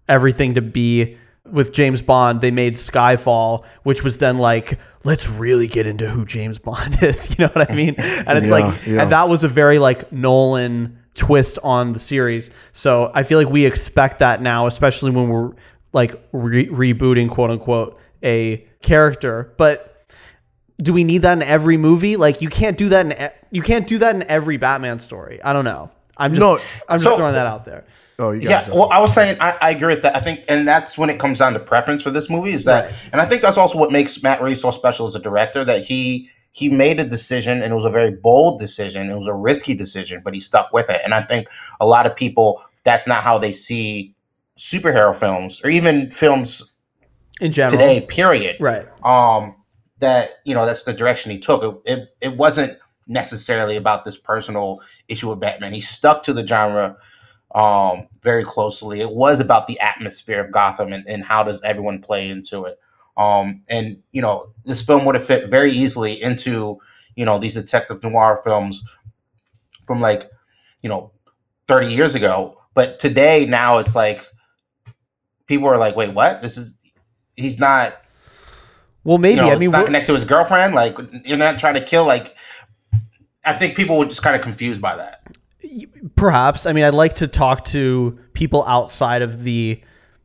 everything to be with James Bond, they made Skyfall, which was then like, let's really get into who James Bond is. You know what I mean? And it's yeah, like, yeah. and that was a very like Nolan twist on the series. So I feel like we expect that now, especially when we're like re- rebooting, quote unquote, a character. But do we need that in every movie? Like you can't do that in you can't do that in every Batman story. I don't know. I'm just no, I'm just so, throwing that out there. Oh, yeah. Well, I was saying I, I, agree with that. I think, and that's when it comes down to preference for this movie. Is that, right. and I think that's also what makes Matt Reeves so special as a director. That he he made a decision, and it was a very bold decision. It was a risky decision, but he stuck with it. And I think a lot of people that's not how they see superhero films or even films in general today. Period. Right. Um that you know that's the direction he took. It, it, it wasn't necessarily about this personal issue with Batman. He stuck to the genre um, very closely. It was about the atmosphere of Gotham and, and how does everyone play into it. Um, and you know, this film would have fit very easily into you know these detective noir films from like you know 30 years ago. But today, now it's like people are like, wait, what? This is he's not well, maybe you know, I mean, he's not connected to his girlfriend. Like you're not trying to kill. Like I think people were just kind of confused by that. Perhaps. I mean, I'd like to talk to people outside of the.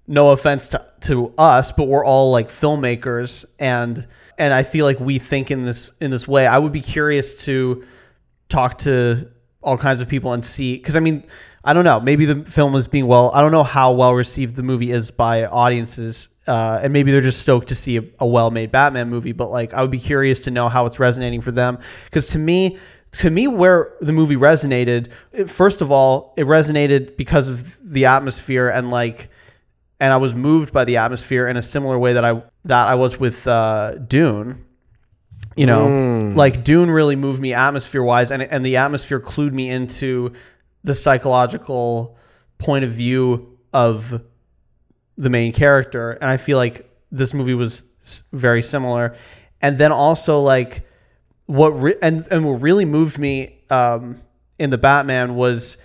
No offense to, to us, but we're all like filmmakers, and and I feel like we think in this in this way. I would be curious to talk to all kinds of people and see because I mean I don't know maybe the film is being well I don't know how well received the movie is by audiences uh, and maybe they're just stoked to see a, a well-made Batman movie. But like, I would be curious to know how it's resonating for them because to me, to me, where the movie resonated, first of all, it resonated because of the atmosphere and like, and I was moved by the atmosphere in a similar way that I that I was with uh, Dune. You know, mm. like Dune really moved me atmosphere wise, and and the atmosphere clued me into the psychological point of view of the main character, and I feel like this movie was very similar. And then also like what re- and and what really moved me um, in the Batman was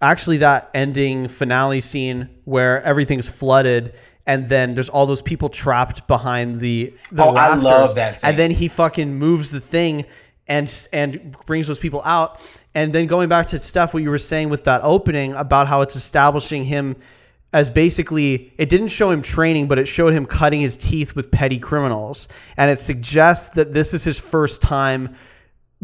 actually that ending finale scene where everything's flooded and then there's all those people trapped behind the, the oh rafters. I love that scene. and then he fucking moves the thing and and brings those people out and then going back to stuff what you were saying with that opening about how it's establishing him as basically it didn't show him training, but it showed him cutting his teeth with petty criminals, and it suggests that this is his first time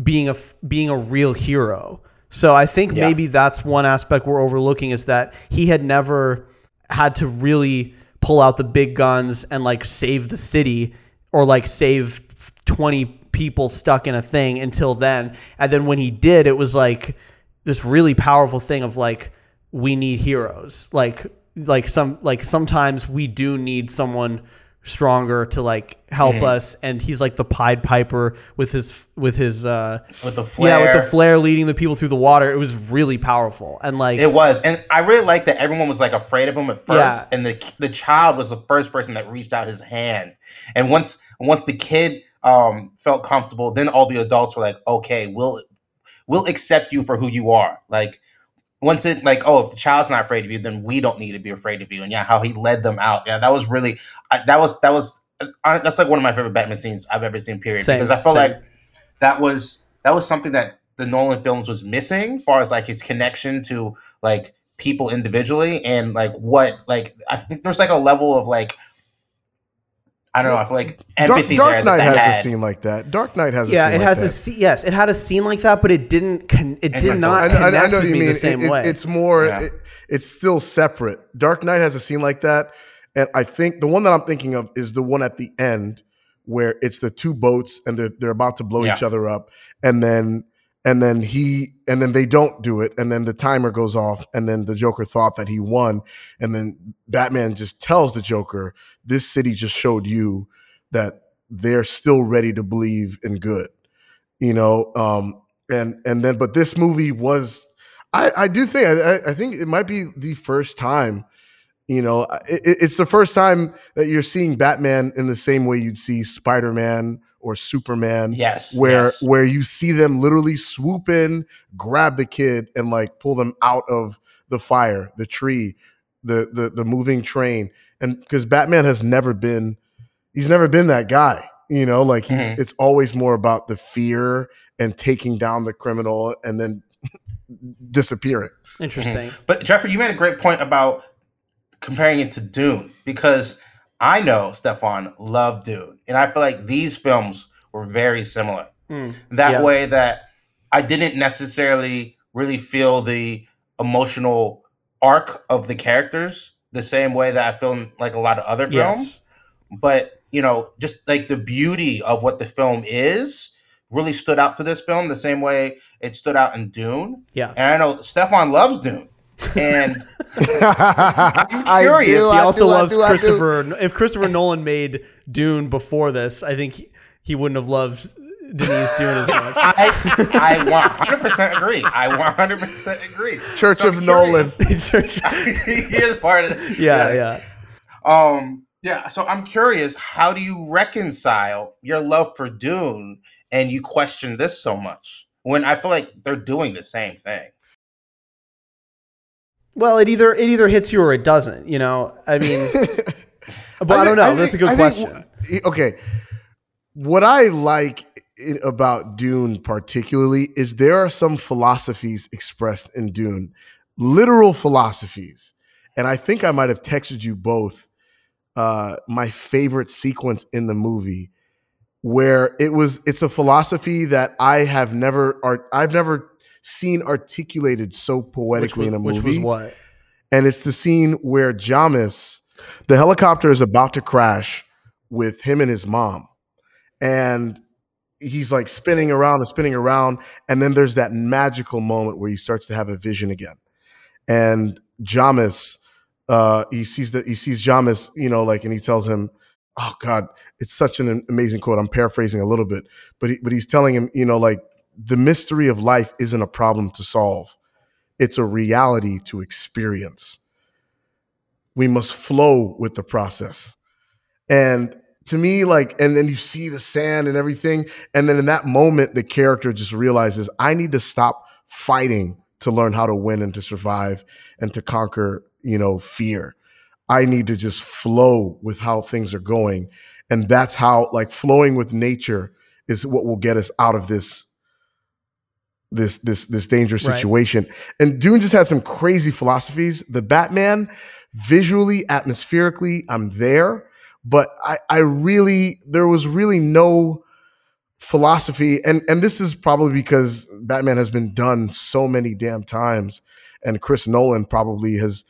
being a being a real hero. So I think Yeah. maybe that's one aspect we're overlooking is that he had never had to really pull out the big guns and like save the city or like save 20 people stuck in a thing until then. And then when he did, it was like this really powerful thing of like we need heroes. Like like some like sometimes we do need someone stronger to like help us. And he's like the pied piper with his with his uh with the flare. yeah with the flare. leading the people through the water. It was really powerful. And like It was, and I really liked that everyone was like afraid of him at first, Yeah. and the the child was the first person that reached out his hand, and once once the kid um felt comfortable, then all the adults were like, okay, we'll we'll accept you for who you are. Like once it like, oh, if the child's not afraid of you, then we don't need to be afraid of you. And yeah, how he led them out, yeah, that was really I, that was that was uh, that's like one of my favorite Batman scenes I've ever seen. Period, Same, because I felt same. like that was that was something that the Nolan films was missing, far as like his connection to like people individually and like what like I think there's like a level of like I don't know, I feel like Dark, empathy Dark there Knight has had. a scene like that. Dark Knight has a yeah scene it like has that. a scene yes it had a scene like that but it didn't con- it And did I not felt- I, connect I, I know what you me mean. the same It- it- way it's more. Yeah. It, it's still separate. Dark Knight has a scene like that, and I think the one that I'm thinking of is the one at the end where it's the two boats and they're they're about to blow Yeah. each other up, and then and then he and then they don't do it, and then the timer goes off, and then the Joker thought that he won, and then Batman just tells the Joker, "This city just showed you that they're still ready to believe in good." You know, um, and and then but this movie was I, I do think I, I- think it might be the first time you know it- it's the first time that you're seeing batman in the same way you'd see spider-man or superman Yes. where yes. where you see them literally swoop in grab the kid and like pull them out of the fire the tree the the, the moving train and because batman has never been he's never been that guy you know like he's Mhm. it's always more about the fear and taking down the criminal and then disappearing interesting But Jeffrey, you made a great point about comparing it to Dune because I know Stefan loved Dune, and I feel like these films were very similar. Hmm. That Yeah. way, that I didn't necessarily really feel the emotional arc of the characters the same way that I feel in like a lot of other films. yes But you know, just like the beauty of what the film is really stood out to this film the same way it stood out in Dune. yeah And I know Stefan loves Dune. And I'm curious. he I also loves Christopher. If Christopher Nolan made Dune before this, I think he, he wouldn't have loved Denise Dune as much. I, I 100% agree. I 100% agree. Church So of I'm Nolan. curious. he is part of it. yeah, yeah. Um, yeah, so I'm curious, how do you reconcile your love for Dune and you question this so much? When I feel like they're doing the same thing. Well, it either it either hits you or it doesn't. You know, I mean, but I, don't know. That's a good question. okay, what I like about Dune particularly is there are some philosophies expressed in Dune, literal philosophies, and I think I might have texted you both uh, my favorite sequence in the movie where it was it's a philosophy that I have never art I've never seen articulated so poetically was, in a movie. which was what? and it's the scene where Jamis, the helicopter is about to crash with him and his mom, and he's like spinning around and spinning around, and then there's that magical moment where he starts to have a vision again, and Jamis, uh, he sees that he sees Jamis, you know, like, and he tells him. Oh God, it's such an amazing quote. I'm paraphrasing a little bit, but he, but he's telling him, you know, like the mystery of life isn't a problem to solve it's a reality to experience. We must flow with the process. And to me, like, and then you see the sand and everything. And then in that moment, the character just realizes, I need to stop fighting to learn how to win and to survive and to conquer, you know, fear. I need to just flow with how things are going. And that's how, like, flowing with nature is what will get us out of this this this this dangerous Right. situation. And Dune just had some crazy philosophies. The Batman, visually, atmospherically, I'm there, but I I really there was really no philosophy and and this is probably because Batman has been done so many damn times and Chris Nolan probably has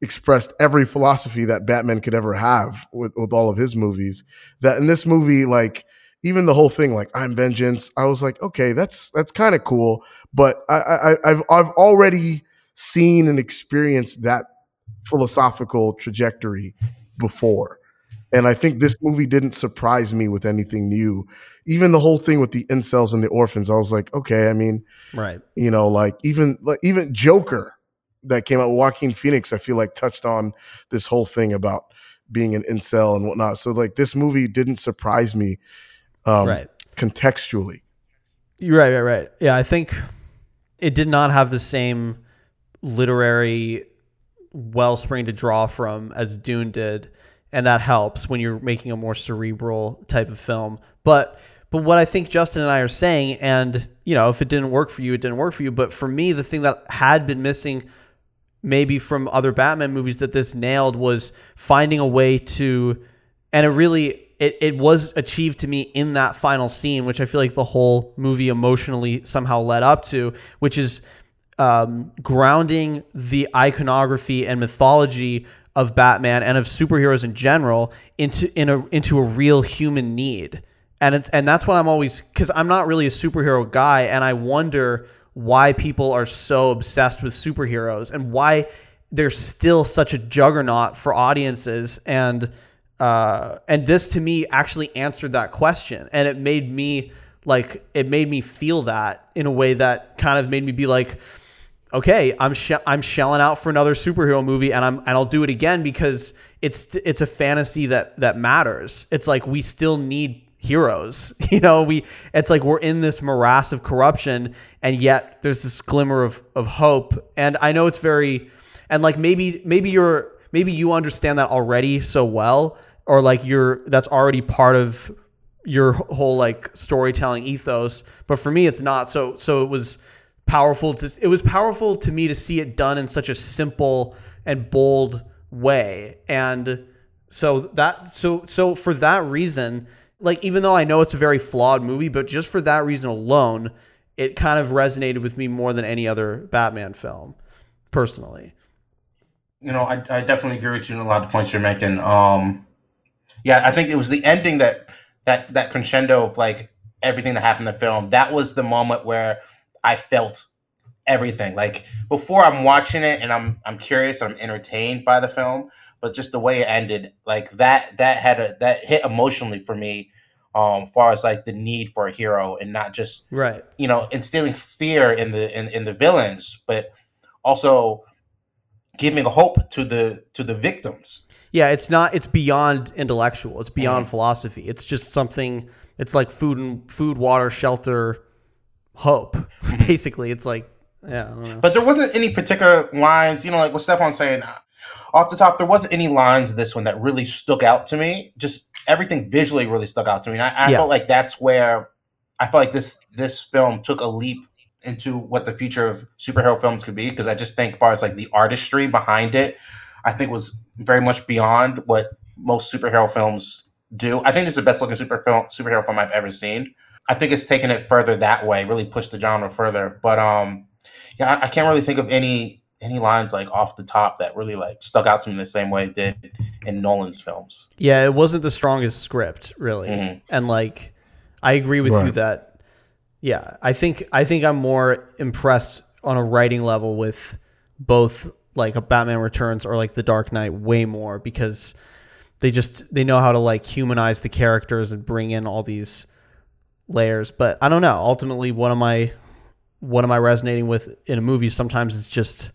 expressed every philosophy that Batman could ever have with, with all of his movies that in this movie like even the whole thing like I'm vengeance. I was like okay that's that's kind of cool. But I, I I've I've already seen and experienced that philosophical trajectory before. And I think this movie didn't surprise me with anything new. Even the whole thing with the incels and the orphans, I was like, okay, I mean, right, you know, like even like even Joker that came out, Joaquin Phoenix, I feel like touched on this whole thing about being an incel and whatnot. So like this movie didn't surprise me, um, right, contextually. Right, right, right. Yeah, I think it did not have the same literary wellspring to draw from as Dune did and that helps when you're making a more cerebral type of film. But but what I think Justin and I are saying, and you know, if it didn't work for you, it didn't work for you. But for me, the thing that had been missing, maybe from other Batman movies that this nailed, was finding a way to, and it really it, it was achieved to me in that final scene, which I feel like the whole movie emotionally somehow led up to, which is um, grounding the iconography and mythology of Batman and of superheroes in general into in a into a real human need. And it's and that's what I'm always because I'm not really a superhero guy, and I wonder why people are so obsessed with superheroes and why there's still such a juggernaut for audiences. And uh, and this to me actually answered that question and it made me like it made me feel that in a way that kind of made me be like okay i'm i'm shelling out for another superhero movie and i'm and I'll do it again because it's it's a fantasy that that matters it's like we still need heroes. You know, we it's like we're in this morass of corruption and yet there's this glimmer of of hope. And I know it's very and like maybe maybe you're maybe you understand that already so well or like you're that's already part of your whole like storytelling ethos, but for me it's not. So so it was powerful to it was powerful to me to see it done in such a simple and bold way. And so that so so for that reason, like even though I know it's a very flawed movie, but just for that reason alone, it kind of resonated with me more than any other Batman film, personally. You know, I, I definitely agree with you on a lot of the points you're making. Um, yeah, I think it was the ending that that that crescendo of like everything that happened in the film. That was the moment where I felt everything. Like before, I'm watching it and I'm I'm curious, I'm entertained by the film, but just the way it ended, like that that had a that hit emotionally for me um far as like the need for a hero and not just right you know instilling fear in the in, in the villains but also giving hope to the to the victims yeah it's not it's beyond intellectual it's beyond mm-hmm. philosophy it's just something it's like food and food water shelter hope mm-hmm. basically it's like yeah but there wasn't any particular lines you know like what stefan's saying off the top there wasn't any lines in this one that really stuck out to me just everything visually really stuck out to me. I, I yeah. felt like that's where I felt like this this film took a leap into what the future of superhero films could be because I just think, as far as like the artistry behind it, I think was very much beyond what most superhero films do. I think this is the best looking super film, superhero film I've ever seen. I think it's taken it further that way, really pushed the genre further. But um, yeah, I, I can't really think of any any lines like off the top that really like stuck out to me the same way it did in Nolan's films. Yeah, it wasn't the strongest script really, mm-hmm. and like I agree with right. you that yeah, I think I think I'm more impressed on a writing level with both like a Batman Returns or like The Dark Knight way more because they just they know how to like humanize the characters and bring in all these layers. But I don't know. Ultimately, what am I what am I resonating with in a movie? Sometimes it's just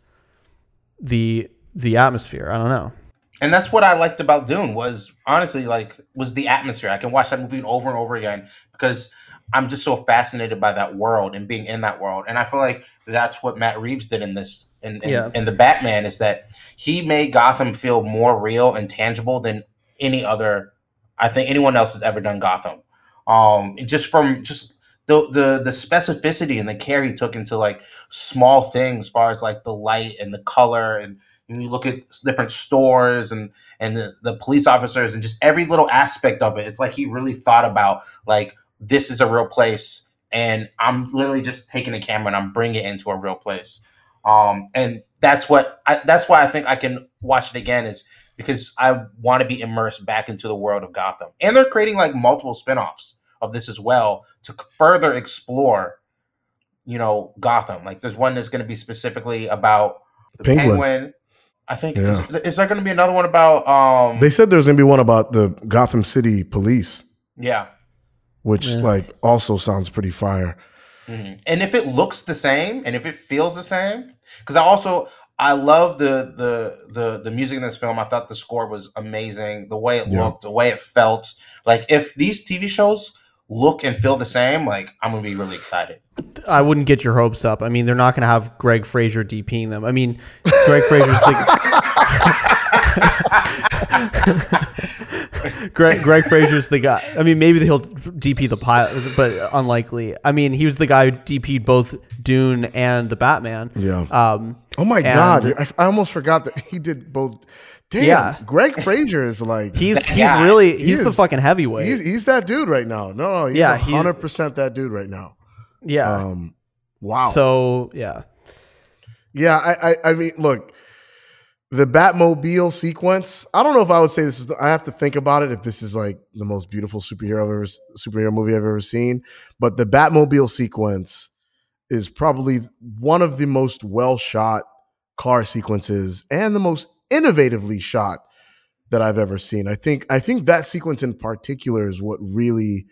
the the atmosphere. I don't know. And that's what I liked about Dune was honestly like was the atmosphere. I can watch that movie over and over again because I'm just so fascinated by that world and being in that world. And I feel like that's what Matt Reeves did in this in, in, yeah. in the Batman is that he made Gotham feel more real and tangible than any other I think anyone else has ever done Gotham. Um just from just the the the specificity and the care he took into like small things as far as like the light and the color and when you look at different stores and and the, the police officers and just every little aspect of it it's like he really thought about like this is a real place and I'm literally just taking the camera and I'm bringing it into a real place. Um, and that's what I, that's why I think I can watch it again is because I want to be immersed back into the world of Gotham. And they're creating like multiple spin-offs of this as well to further explore you know Gotham. Like there's one that's going to be specifically about the Penguin. penguin. I think Yeah. is, is there going to be another one about um They said there's gonna be one about the Gotham City Police, yeah. Which Yeah. like also sounds pretty fire. Mhm. And if it looks the same and if it feels the same, because I also I love the the the the music in this film. I thought the score was amazing. The way it Yeah. looked, the way it felt. Like if these TV shows look and feel the same, like I'm gonna be really excited. I wouldn't get your hopes up. I mean, they're not going to have Greig Fraser DPing them. I mean, Greig Fraser's the Greg Greig Fraser's the guy. I mean, maybe he'll DP the pilot, but unlikely. I mean, he was the guy who DP'd both Dune and the Batman. Yeah. Um, Oh my And- god, I, I almost forgot that he did both. Damn, Yeah. Greig Fraser is like he's he's guy. really He he's the is- fucking heavyweight. he's, he's that dude right now. No, no, he's Yeah, yeah, he's- hundred percent that dude right now. yeah. Um, wow. So yeah. Yeah, I, I, I mean, look, the Batmobile sequence. I don't know if I would say this is. The, I have to think about it if this is like the most beautiful superhero I've ever superhero movie I've ever seen. But the Batmobile sequence is probably one of the most well shot car sequences and the most innovatively shot that I've ever seen. I think. I think that sequence in particular is what really.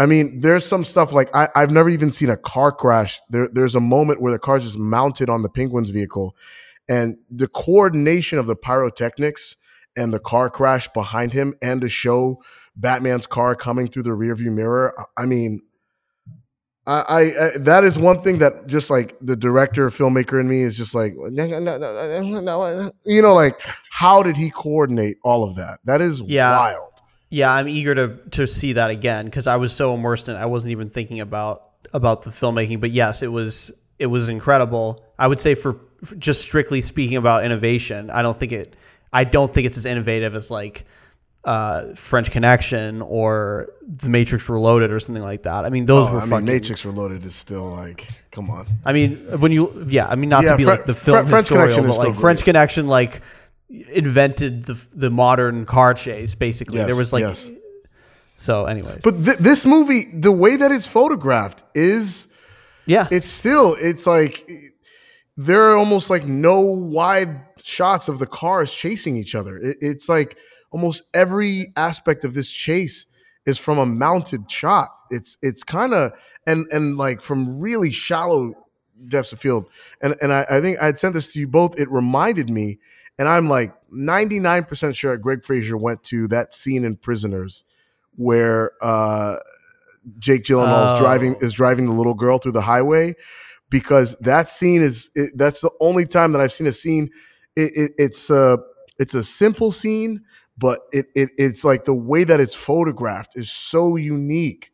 I mean, there's some stuff like I, I've never even seen a car crash. There, there's a moment where the car's just mounted on the Penguin's vehicle, and the coordination of the pyrotechnics and the car crash behind him, and to show Batman's car coming through the rearview mirror. I mean, I, I, that is one thing that just like the director, filmmaker in me is just like, you know, like how did he coordinate all of that? That is Yeah. wild. Yeah, I'm eager to to see that again because I was so immersed in it, I wasn't even thinking about about the filmmaking. But yes, it was it was incredible. I would say for, for just strictly speaking about innovation, I don't think it I don't think it's as innovative as like uh, French Connection or The Matrix Reloaded or something like that. I mean, those Oh, were I mean. Matrix Reloaded is still like, come on. I mean, when you yeah, I mean not Yeah, to be Fre- like the Fre- film French Connection but like French. Connection like invented the the modern car chase. Basically, there was like yes. so. Anyways, But th- this movie, the way that it's photographed is, yeah, it's still, it's like there are almost like no wide shots of the cars chasing each other. It, it's like almost every aspect of this chase is from a mounted shot. It's it's kind of and and like from really shallow depths of field. And and I, I think I had sent this to you both. It reminded me, and I'm like 99% sure Greig Fraser went to that scene in Prisoners where uh Jake Gyllenhaal is Oh. driving is driving the little girl through the highway because that scene is it, that's the only time that I've seen a scene. It, it, it's a it's a simple scene, but it, it it's like the way that it's photographed is so unique.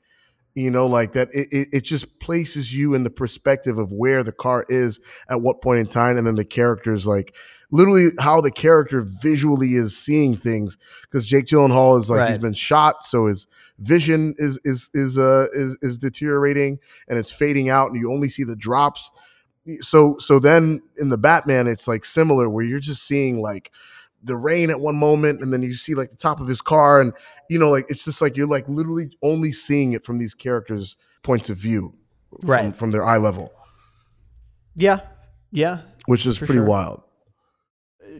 You know, like that. It, it, it just places you in the perspective of where the car is at what point in time, and then the characters, like literally how the character visually is seeing things. Because Jake Gyllenhaal is like he's been shot, so his vision is is is uh is is deteriorating and it's fading out, and you only see the drops so so then in the batman it's like similar where you're just seeing like the rain at one moment and then you see like the top of his car and you know like it's just like you're like literally only seeing it from these characters points of view from, Right. from their eye level yeah, yeah. which is pretty sure. wild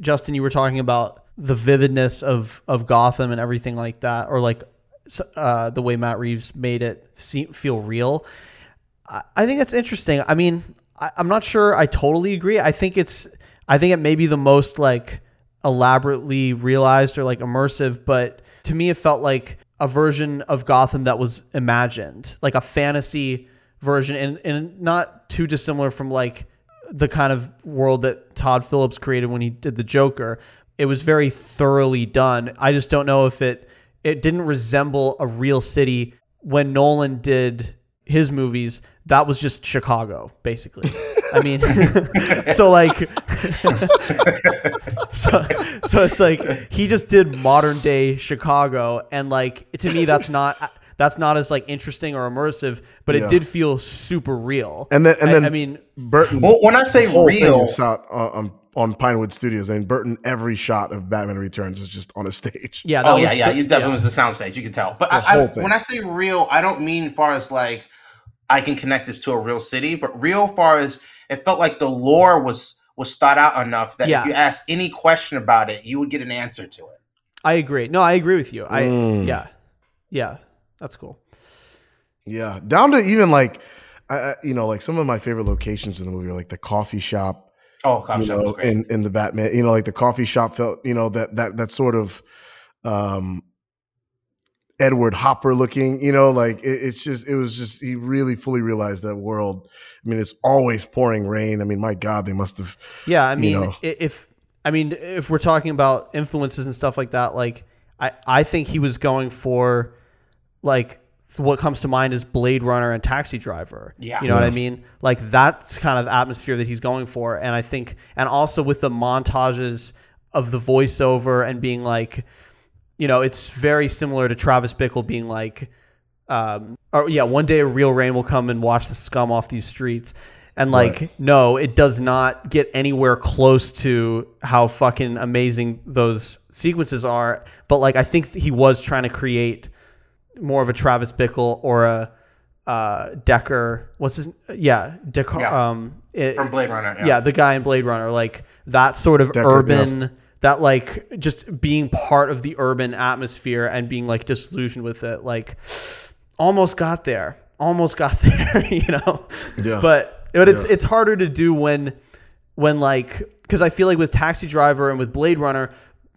Justin, you were talking about the vividness of of Gotham and everything like that, or like uh, the way Matt Reeves made it seem, feel real. I, I think that's interesting. I mean, I, I'm not sure I totally agree. I think it's I think it may be the most like elaborately realized or like immersive, but to me, it felt like a version of Gotham that was imagined, like a fantasy version, and and not too dissimilar from like the kind of world that Todd Phillips created when he did the Joker. It was very thoroughly done. I just don't know if it it didn't resemble a real city when Nolan did his movies. That was just Chicago, basically. I mean, so like, so, so it's like he just did modern day Chicago, and like to me, that's not That's not as like interesting or immersive, but Yeah. it did feel super real. And then and I- then I mean, Burton. Well, when I say the whole thing real, is shot on, on, on Pinewood Studios. I mean, Burton. Every shot of Batman Returns is just on a stage. yeah, that oh was yeah, yeah, so- you definitely was the soundstage. You can tell. But I, I, when I say real, I don't mean far as like I can connect this to a real city, but real far as it felt like the lore was was thought out enough that Yeah. if you ask any question about it, you would get an answer to it. I agree. No, I agree with you. I Mm. yeah, yeah, that's cool. Yeah, down to even like, I, I- you know, like some of my favorite locations in the movie are like the coffee shop. Oh coffee you that was know, great. in in the Batman, you know, like the coffee shop felt, you know, that that that sort of um Edward Hopper looking, you know, like it, it's just it was just he really fully realized that world. I mean, it's always pouring rain. I mean, my God, they must have. Yeah, I you mean, know. if I mean, if we're talking about influences and stuff like that, like I, I think he was going for like what comes to mind is Blade Runner and Taxi Driver. Yeah. you know what I mean. Like that's kind of atmosphere that he's going for, and I think, and also with the montages of the voiceover and being like, you know, it's very similar to Travis Bickle being like, um, or yeah, one day a real rain will come and wash the scum off these streets. And like, Right. no, it does not get anywhere close to how fucking amazing those sequences are. But like, I think he was trying to create more of a Travis Bickle or a uh, Decker. What's his? Yeah, Decker. Yeah. Um, it- From Blade Runner. yeah. the guy in Blade Runner, like that sort of Deckard, urban, that like just being part of the urban atmosphere and being like disillusioned with it, like almost got there, almost got there, you know. Yeah. But but it's Yeah. it's harder to do when when like because I feel like with Taxi Driver and with Blade Runner,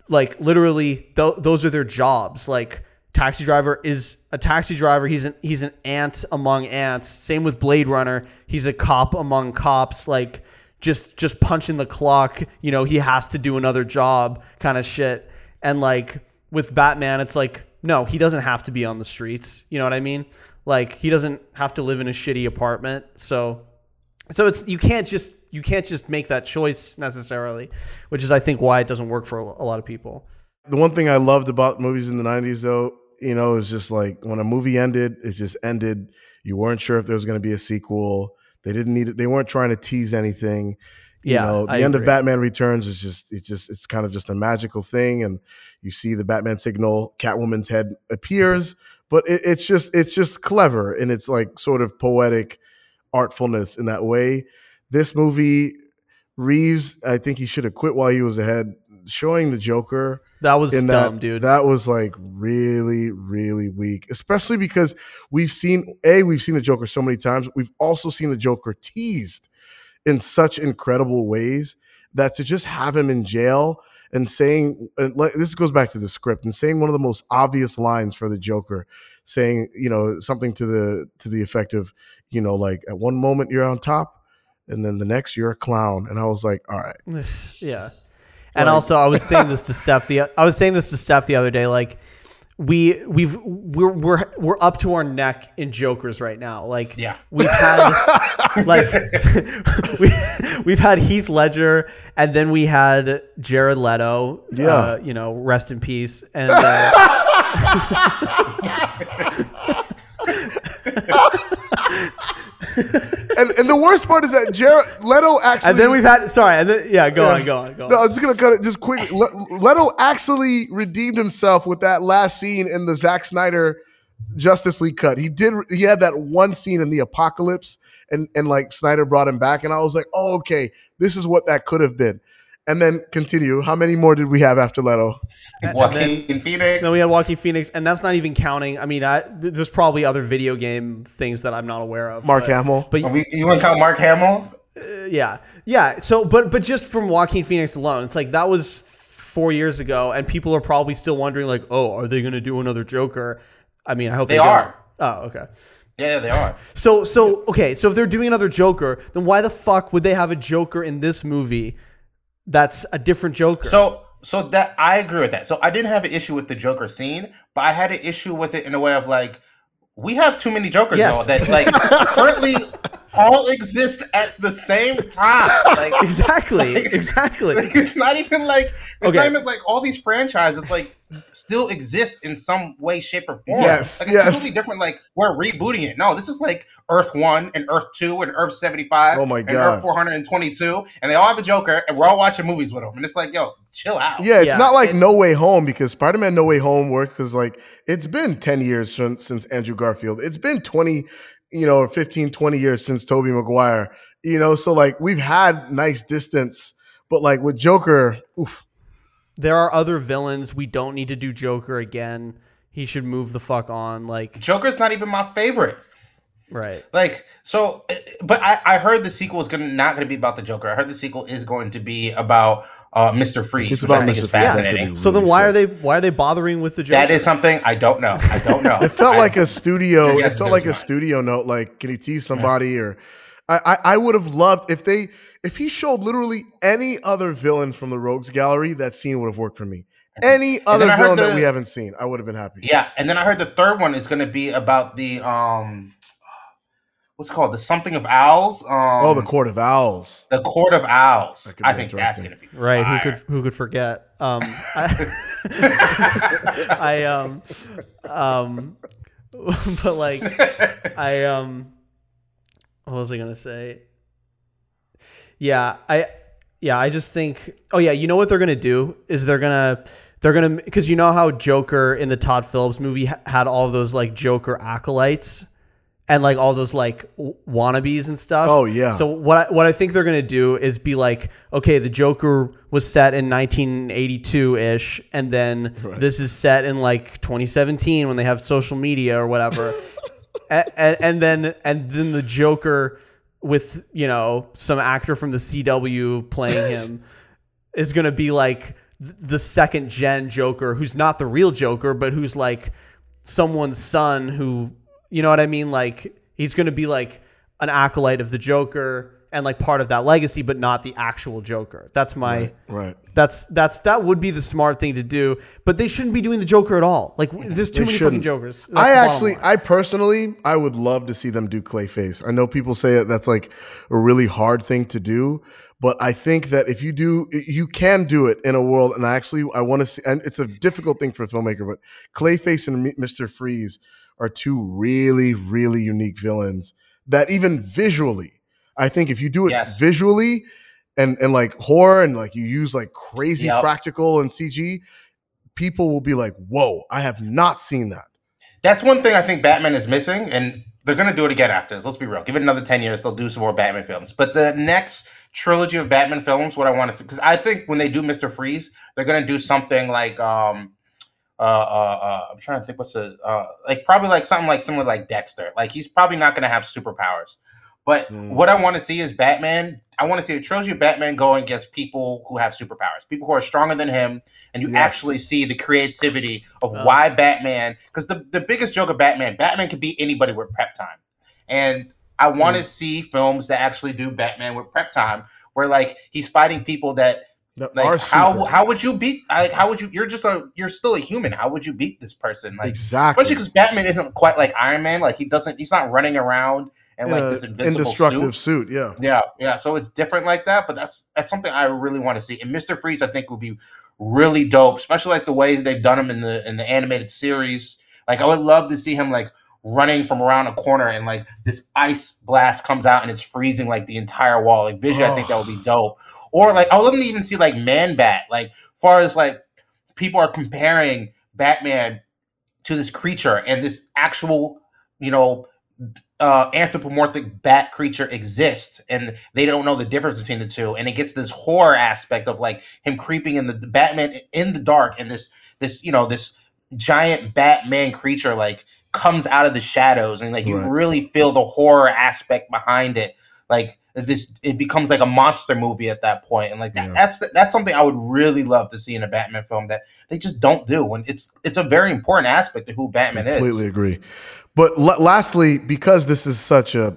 like literally th- those are their jobs. Like Taxi Driver is a taxi driver. He's an he's an ant among ants. Same with Blade Runner. He's a cop among cops. Like just just punching the clock. You know he has to do another job, kind of shit. And like with Batman, it's like no, he doesn't have to be on the streets. You know what I mean? Like he doesn't have to live in a shitty apartment. So so it's you can't just you can't just make that choice necessarily, which is I think why it doesn't work for a lot of people. The one thing I loved about movies in the '90s, though, you know, is just like when a movie ended, it just ended. You weren't sure if there was going to be a sequel. They didn't need it. They weren't trying to tease anything. You Yeah, know, the I end agree. of Batman Returns is just it's just it's kind of just a magical thing, and you see the Batman signal, Catwoman's head appears, but it, it's just it's just clever and it's like sort of poetic artfulness in that way. This movie, Reeves, I think he should have quit while he was ahead. Showing the Joker That was dumb, that, dude. That was like really, really weak, especially because we've seen a we've seen the Joker so many times. We've also seen the Joker teased in such incredible ways that to just have him in jail and saying and like, this goes back to the script and saying one of the most obvious lines for the Joker, saying you know something to the to the effect of you know like at one moment you're on top and then the next you're a clown and I was like all right yeah. And also, I was saying this to Steph the I was saying this to Steph the other day. Like, we we've we're we're we're up to our neck in Jokers right now. Like, Yeah. we've had like we we've had Heath Ledger, and then we had Jared Leto. Yeah. uh, you know, rest in peace. And uh, and, and the worst part is that Jared Leto actually and then we've had sorry, and then yeah, go Yeah. on, go on, go on. No, I'm just gonna cut it just quickly Leto actually redeemed himself with that last scene in the Zack Snyder Justice League cut. He did. He had that one scene in the Apocalypse, and and like Snyder brought him back, and I was like, oh, okay, this is what that could have been. And then continue. How many more did we have after Leto? Joaquin Phoenix. Then we had Joaquin Phoenix, and that's not even counting. I mean, I, there's probably other video game things that I'm not aware of. Mark but, Hamill. But Are we, you want to count Mark Hamill? uh, yeah, yeah. So, but but just from Joaquin Phoenix alone, it's like that was four years ago, and people are probably still wondering, like, oh, are they going to do another Joker? I mean, I hope they, They don't. are. Oh, okay. Yeah, they are. So so okay, so if they're doing another Joker, then why the fuck would they have a Joker in this movie? That's a different Joker. So so that I agree with that. So I didn't have an issue with the Joker scene, but I had an issue with it in a way of like we have too many Jokers Yes. though. That like currently all exist at the same time. Like exactly, like- exactly. like, it's not even like it's Okay. not even like all these franchises like still exist in some way, shape, or form. Yes, like, it's yes. completely different. Like we're rebooting it. No, this is like Earth One and Earth Two and Earth Seventy Five. Oh my and God. Earth Four Hundred and Twenty Two, and they all have a Joker, and we're all watching movies with them. And it's like, yo, chill out. Yeah, it's Yeah, not like it- No Way Home because Spider Man No Way Home works because like it's been 10 years since, since Andrew Garfield. It's been 20, you know, or 15, 20 years since Tobey Maguire. You know, so like we've had nice distance, but like with Joker, oof. There are other villains. We don't need to do Joker again. He should move the fuck on. Like, Joker's not even my favorite. right. Like so, uh, but I, I heard the sequel is gonna not gonna be about the Joker. I heard the sequel is going to be about uh, Mister Freeze, It's which about I think Mr. is Freeze. That could fascinating. be So then, why sick. are they why are they bothering with the Joker? That is something I don't know. I don't know. It felt I- like a studio. It felt like does a not. studio note. Like, can you tease somebody? Or I, I, I would have loved if they if he showed literally any other villain from the Rogues Gallery. That scene would have worked for me. Any other then I heard villain that we haven't seen, I would have been happy. Yeah, and then I heard the third one is going to be about the um, what's it called the something of owls. Um, Oh, the Court of Owls. the court of owls. I think that's going to be right. Who could who could forget? Um, I, I um um, but like I um, what was I gonna say? Yeah, I yeah, I just think. Oh yeah, you know what they're gonna do is they're gonna they're gonna because you know how Joker in the Todd Phillips movie ha- had all of those like Joker acolytes and like all those like wannabes and stuff. Oh, yeah. So what I, what I think they're gonna do is be like, okay, the Joker was set in 1982 ish, and then this is set in like 2017 when they have social media or whatever, and, and then and then the Joker with you know some actor from the CW playing him is gonna be like the second gen Joker, who's not the real Joker, but who's like someone's son who you know what I mean? Like he's gonna be like an acolyte of the Joker and like part of that legacy, but not the actual Joker. That's my Right. that's that's that would be the smart thing to do. But they shouldn't be doing the Joker at all. Like there's too They many shouldn't. fucking Jokers. That's I actually, line. I personally, I would love to see them do Clayface. I know people say that that's like a really hard thing to do, but I think that if you do, you can do it in a world. And I actually, I want to see, and it's a difficult thing for a filmmaker, but Clayface and Mister Freeze are two really, really unique villains that even visually, I think if you do it Yes. visually and and like horror and like you use like crazy Yep. practical and CG, people will be like, "Whoa, I have not seen that." That's one thing I think Batman is missing, and they're gonna do it again after this. Let's be real. Give it another ten years, they'll do some more Batman films. But the next trilogy of Batman films, what I want to see, because I think when they do Mister Freeze, they're gonna do something like, um, uh, uh, uh, I'm trying to think what's the, uh, like probably like something like similar like Dexter. Like he's probably not gonna have superpowers. But Mm. what I want to see is Batman. I want to see a trilogy of Batman going against people who have superpowers, people who are stronger than him, and you Yes. actually see the creativity of why Batman. Because the, the biggest joke of Batman, Batman can beat anybody with prep time, and I want to see films that actually do Batman with prep time, where like he's fighting people that that like how super. how would you beat like how would you you're just a you're still a human how would you beat this person like exactly especially because Batman isn't quite like Iron Man like he doesn't he's not running around and like In this invincible indestructive suit. suit. Yeah, Yeah, yeah. So it's different like that, but that's that's something I really want to see. And Mister Freeze, I think, would be really dope, especially like the way they've done him in the in the animated series. Like I would love to see him like running from around a corner and like this ice blast comes out and it's freezing like the entire wall. Like Vision, I think that would be dope. Or like I would love to even see like Man Bat. Like far as like people are comparing Batman to this creature and this actual, you know, uh, anthropomorphic bat creature exists, and they don't know the difference between the two, and it gets this horror aspect of like him creeping in the, the Batman in the dark, and this this you know this giant Batman creature like comes out of the shadows, and like you Right. really feel the horror aspect behind it. Like this, it becomes like a monster movie at that point, and like that, Yeah. that's that's something I would really love to see in a Batman film that they just don't do, and it's it's a very important aspect of who Batman is. I completely agree. But l- lastly, because this is such a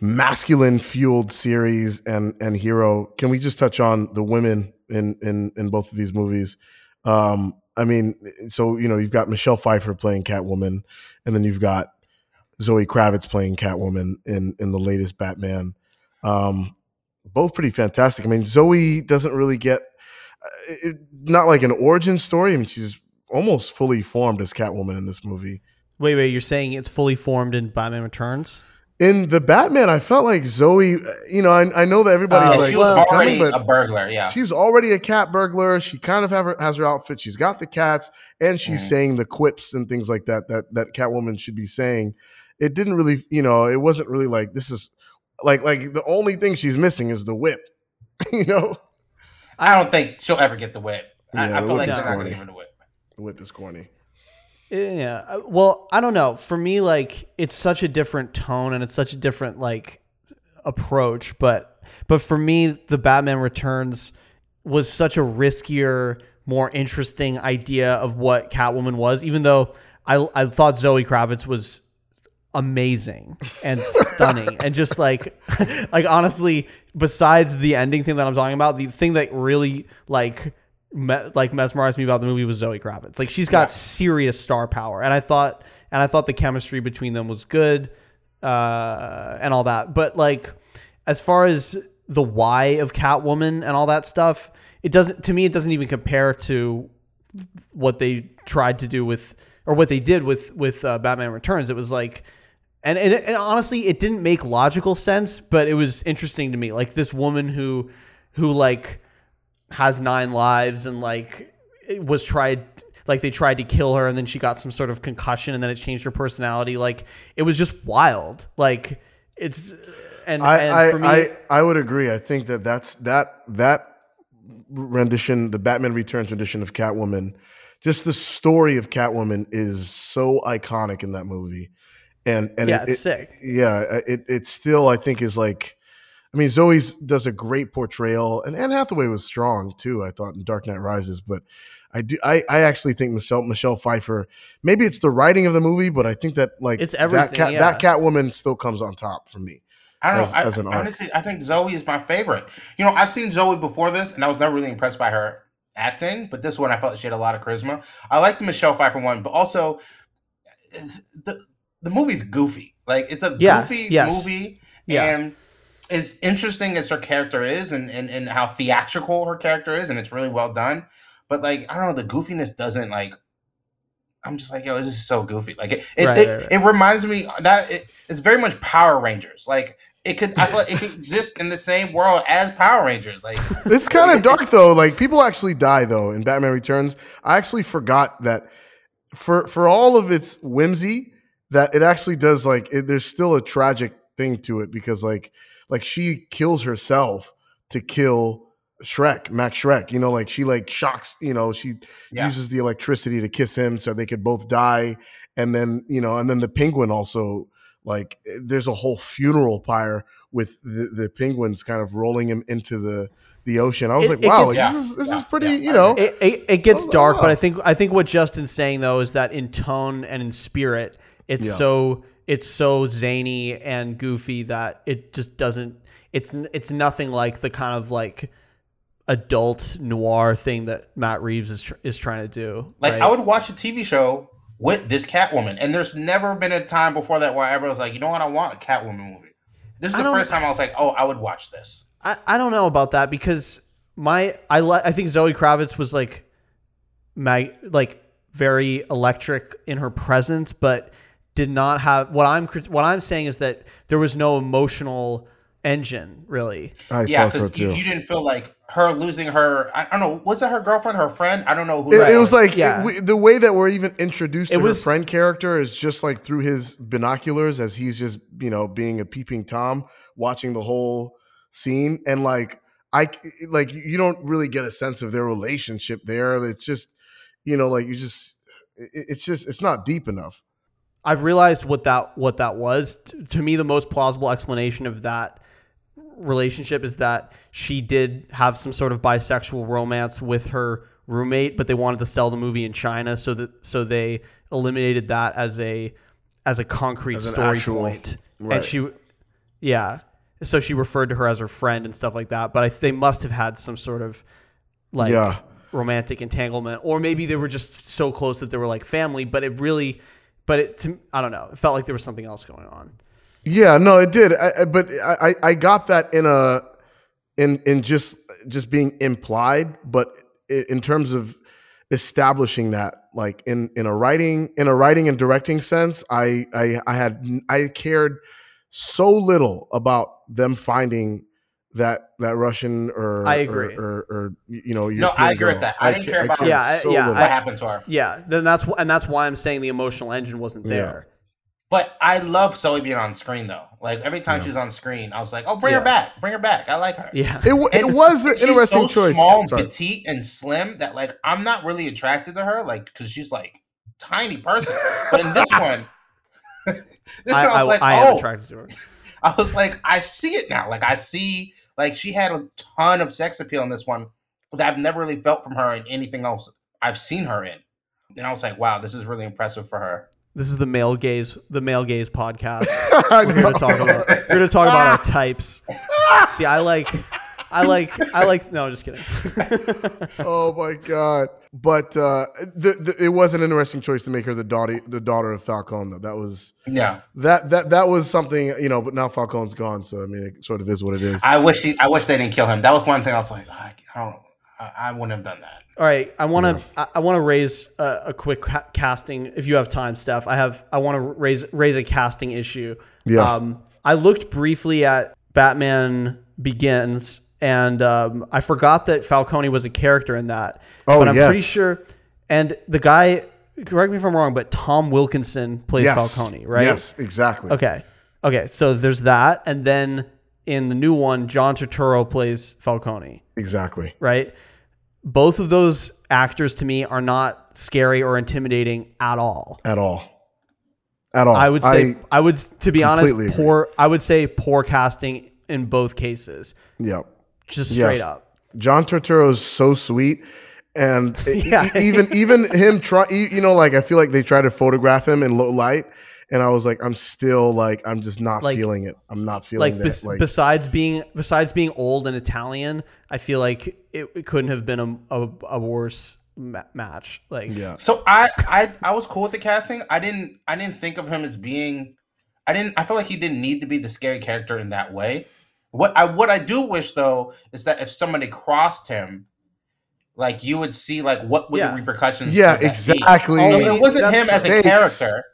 masculine fueled series and and hero, can we just touch on the women in in in both of these movies? Um, I mean, so you know, you've got Michelle Pfeiffer playing Catwoman, and then you've got Zoe Kravitz playing Catwoman in in the latest Batman. Um, both pretty fantastic. I mean, Zoe doesn't really get uh, it, not like an origin story. I mean, she's almost fully formed as Catwoman in this movie. Wait, wait, you're saying it's fully formed in Batman Returns? In the Batman, I felt like Zoe. You know, I, I know that everybody's Uh, like, she was "Well, already coming," but a burglar. Yeah. she's already a cat burglar. She kind of have her, has her outfit. She's got the cats, and she's Mhm. saying the quips and things like that that that Catwoman should be saying. It didn't really, you know, it wasn't really like this is like like the only thing she's missing is the whip. you know, I don't think she'll ever get the whip. I, Yeah, I the feel whip like is they're not corny. going to give her the whip. the whip is corny. Yeah. uh, Well, I don't know. For me, like it's such a different tone and it's such a different like approach. But but for me, the Batman Returns was such a riskier, more interesting idea of what Catwoman was. Even though I I thought Zoe Kravitz was amazing and stunning and just like like honestly besides the ending thing that i'm talking about the thing that really like me- like mesmerized me about the movie was zoe kravitz like she's got Yeah. serious star power and i thought and i thought the chemistry between them was good uh and all that but like as far as the why of catwoman and all that stuff it doesn't to me it doesn't even compare to what they tried to do with or what they did with with uh, Batman Returns. It was like, and, and and honestly, it didn't make logical sense, but it was interesting to me. Like this woman who who like has nine lives and like it was tried like they tried to kill her and then she got some sort of concussion and then it changed her personality. Like it was just wild. Like it's and, I and I, for me, I I would agree. I think that that's that that rendition, the Batman Returns rendition of Catwoman, just the story of Catwoman is so iconic in that movie, and and yeah, it, it's it- sick. yeah, uh, it it still I think is like, I mean, Zoe's does a great portrayal, and Anne Hathaway was strong too. I thought in Dark Knight Rises, but I do I, I actually think Michelle Michelle Pfeiffer. Maybe it's the writing of the movie, but I think that like It's that everything, cat yeah. that Catwoman still comes on top for me. I don't as- know. I, as an arc. honestly, I think Zoe is my favorite. You know, I've seen Zoe before this, and I was never really impressed by her acting. But this one, I felt she had a lot of charisma. I like the Michelle Pfeiffer one, but also eh, the the movie's goofy. Like it's a Yeah, goofy yes. movie, Yeah. and as interesting as her character is, and, and and how theatrical her character is, and it's really well done. But like I don't know, the goofiness doesn't like. I'm just like, yo, this is so goofy. Like it, it, Right, it, right, right. it reminds me that it, it's very much Power Rangers. Like it could, I feel like it could exist in the same world as Power Rangers. Like It's kind of dark though. Like people actually die though in Batman Returns. I actually forgot that for for all of its whimsy, that it actually does like it, there's still a tragic thing to it because like like she kills herself to kill Shreck, Max Shreck. You know, like she like shocks. You know, she Yeah. uses the electricity to kiss him so they could both die. And then you know, and then the penguin also like there's a whole funeral pyre with the, the penguins kind of rolling him into the the ocean. I was It- like, wow, gets- like, this is this Yeah, is pretty. yeah, you know, it, it, it gets Oh, dark, but. I think I think what Justin's saying though is that in tone and in spirit, it's Yeah. so it's so zany and goofy that it just doesn't. It's it's nothing like the kind of like adult noir thing that Matt Reeves is tr- is trying to do. like right? I would watch a TV show with this Catwoman, and there's never been a time before that where I ever was like, you know what, I want a Catwoman movie. This is the first time I was like, oh, I would watch this. I, I don't know about that because my I li- I think Zoe Kravitz was like mag like very electric in her presence, but did not have what I'm what I'm saying is that there was no emotional engine really. I yeah, thought so because you, you didn't feel like her losing her. I, I don't know. Was it her girlfriend, her friend? I don't know who. It, it was like Yeah. it- we- the way that we're even introduced to It her friend character is just like through his binoculars as he's just you know being a peeping tom watching the whole scene and like I like you don't really get a sense of their relationship there. It's just you know like you just it, it's just it's not deep enough. I've realized what that what that was. T- To me, the most plausible explanation of that relationship is that she did have some sort of bisexual romance with her roommate, but they wanted to sell the movie in China, so that so they eliminated that as a as a concrete As story actual- point. right. And she, yeah, so she referred to her as her friend and stuff like that. But I, they must have had some sort of like Yeah. romantic entanglement, or maybe they were just so close that they were like family. But it really, but it to, I don't know. It felt like there was something else going on. Yeah, no, it did. I, I- but I, I got that in a in in just just being implied, but in terms of establishing that, like in in a writing in a writing and directing sense, I I I had I cared so little about them finding that that Russian or I agree. or, or, or you know No, I European agree with that. I didn't ca- care about- cared Yeah, I- yeah, little. what happened to her? Yeah, then that's and that's why I'm saying the emotional engine wasn't Yeah. there. But I love Zoe being on screen though. Like every time Yeah. she was on screen, I was like, "Oh, bring Yeah. her back! Bring her back! I like her." Yeah, it, wa- it And was an She's interesting so choice. small, and petite, and slim that like I'm not really attracted to her, like because she's like tiny person. But in this one, this I, one I was I, like, I am "Oh, attracted to her. I was like, I see it now. Like I see, like she had a ton of sex appeal in this one that I've never really felt from her in anything else I've seen her in. And I was like, wow, this is really impressive for her. This is the male gaze, the male gaze podcast. We're here know. to talk about. We're here to talk about our types. See, I like, I like, I like. No, just kidding. oh my god! But uh, the, the, it was an interesting choice to make her the daughter, the daughter of Falcone. Though that was Yeah, that that that was something you know. But now Falcone's gone, so I mean, it sort of is what it is. I wish he, I wish they didn't kill him. That was one thing I was like, I, I don't, I, I wouldn't have done that. All right, I want to I, I want to raise a, a quick ca- casting if you have time, Steph. I have I want to raise raise a casting issue. Yeah. Um, I looked briefly at Batman Begins, and um, I forgot that Falcone was a character in that. Oh, but I'm pretty sure. And the guy, correct me if I'm wrong, but Tom Wilkinson plays yes, Falcone, right? Yes, exactly. Okay. Okay. So there's that, and then in the new one, John Turturro plays Falcone exactly. right? Both of those actors to me are not scary or intimidating at all. At all. At all. I would say I, would to be honest agree. poor I would say poor casting in both cases. yeah. Just Yeah. straight up. John Turturro is so sweet, and Yeah. e- even even him try, you you know, like I feel like they try to photograph him in low light, and I was like, I'm still like, I'm just not Like- feeling it. I'm not feeling Like, that. bes- like besides being besides being old and Italian, I feel like it, it couldn't have been a, a, a worse ma- match. Like yeah. So I, I, I was cool with the casting. I didn't, I didn't think of him as being, I didn't, I feel like he didn't need to be the scary character in that way. What I, what I do wish though is that if somebody crossed him, like you would see like what would Yeah. the repercussions. Be? Yeah, of be? exactly. So Oh, it wasn't that's him as a stakes. character.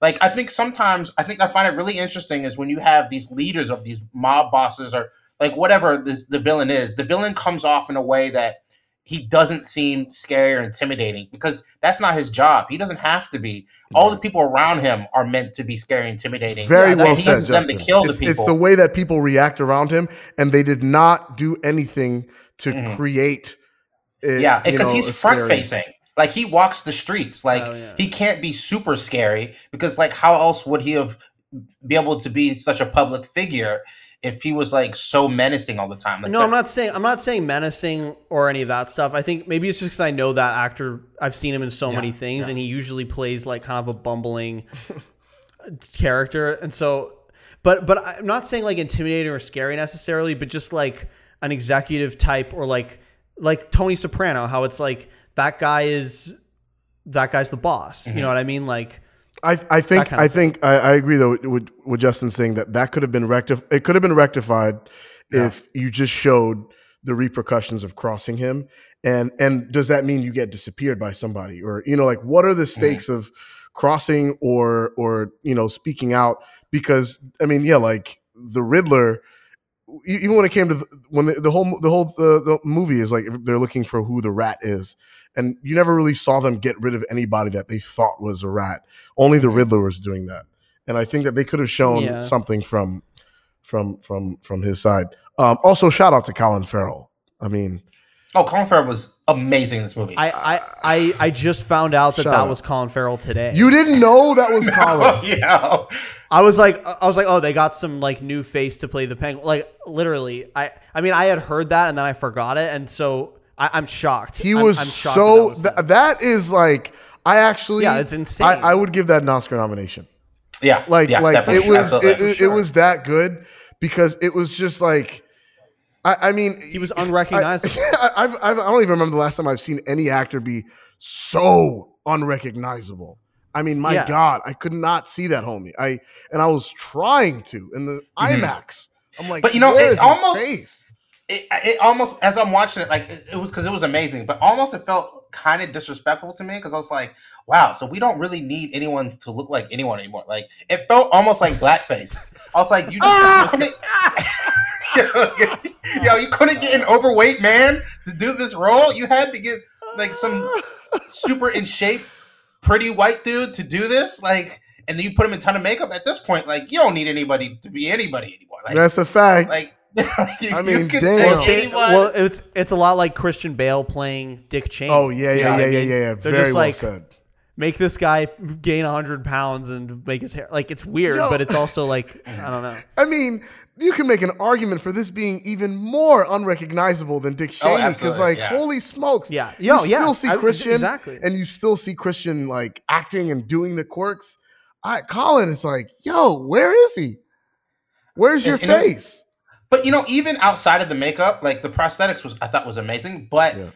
Like I think sometimes I think I find it really interesting is when you have these leaders of these mob bosses or like whatever this, the villain is, the villain comes off in a way that he doesn't seem scary or intimidating because that's not his job. He doesn't have to be. All the people around him are meant to be scary, intimidating. Very Yeah, well he said, uses them Justin. to kill it's, the it's the way that people react around him, and they did not do anything to Mhm. create. it, Yeah, because he's front facing. Like he walks the streets. Like Oh, yeah. he can't be super scary because like how else would he have be able to be such a public figure if he was like so menacing all the time? Like no, that- I'm not saying I'm not saying menacing or any of that stuff. I think maybe it's just because I know that actor. I've seen him in so Yeah, many things, yeah. and he usually plays like kind of a bumbling character. And so, but but I'm not saying like intimidating or scary necessarily, but just like an executive type or like like Tony Soprano, how it's like that guy is that guy's the boss. Mm-hmm. You know what I mean? Like I, I think I think I, I agree though with, with Justin saying that that could have been rectified. It could have been rectified if you just showed the repercussions of crossing him. And and does that mean you get disappeared by somebody or you know like what are the stakes of crossing or or you know speaking out? Because I mean yeah like the Riddler. Even when it came to the, when the, the whole the whole the, the movie is like they're looking for who the rat is, and you never really saw them get rid of anybody that they thought was a rat. Only the Riddler was doing that, and I think that they could have shown Yeah. something from from from from his side. Um, also, shout out to Colin Farrell. I mean, Oh, Colin Farrell was amazing in this movie. I I I, I just found out that Shut that up. was Colin Farrell today. you didn't know that was Colin. yeah. I was like, I was like, oh, they got some like new face to play the penguin. Like literally, I, I mean, I had heard that and then I forgot it, and so I, I'm shocked. He I'm- was I'm shocked so that, that was him. that is like I actually Yeah, it's insane. I, I would give that an Oscar nomination. Yeah. Like yeah, like it was it, it, it was that good because it was just like I, I mean he was unrecognizable. I, I've, I've, I don't even remember the last time I've seen any actor be so unrecognizable I mean, my Yeah. God, I could not see that homie. I and I was trying to in the Mhm. IMAX. I'm like, But, you know, it almost- it, it almost as I'm watching it, like it, it was because it was amazing, but almost it felt kind of disrespectful to me because I was like, wow, so we don't really need anyone to look like anyone anymore. Like it felt almost like blackface. I was like, you just yo, you couldn't get an overweight man to do this role. You had to get like some super in shape, pretty white dude to do this, like. And then you put him in a ton of makeup. At this point, like you don't need anybody to be anybody anymore. Like, That's a fact. like you, I mean, damn. take well, it's it's a lot like Christian Bale playing Dick Cheney. oh yeah, You yeah, yeah, yeah, I yeah, mean? yeah. They're Very just well like said. Make this guy gain hundred pounds and make his hair like it's weird, Yo. but it's also like I don't know. I mean, you can make an argument for this being even more unrecognizable than Dick Oh, Cheney because, absolutely, like, yeah. holy smokes, Yeah, you yo, yeah, still see I- Christian, exactly. and you still see Christian like acting and doing the quirks. I Colin is like, yo, where is he? Where's your And- and face? But you know, even outside of the makeup, like the prosthetics was I thought was amazing. But Yeah.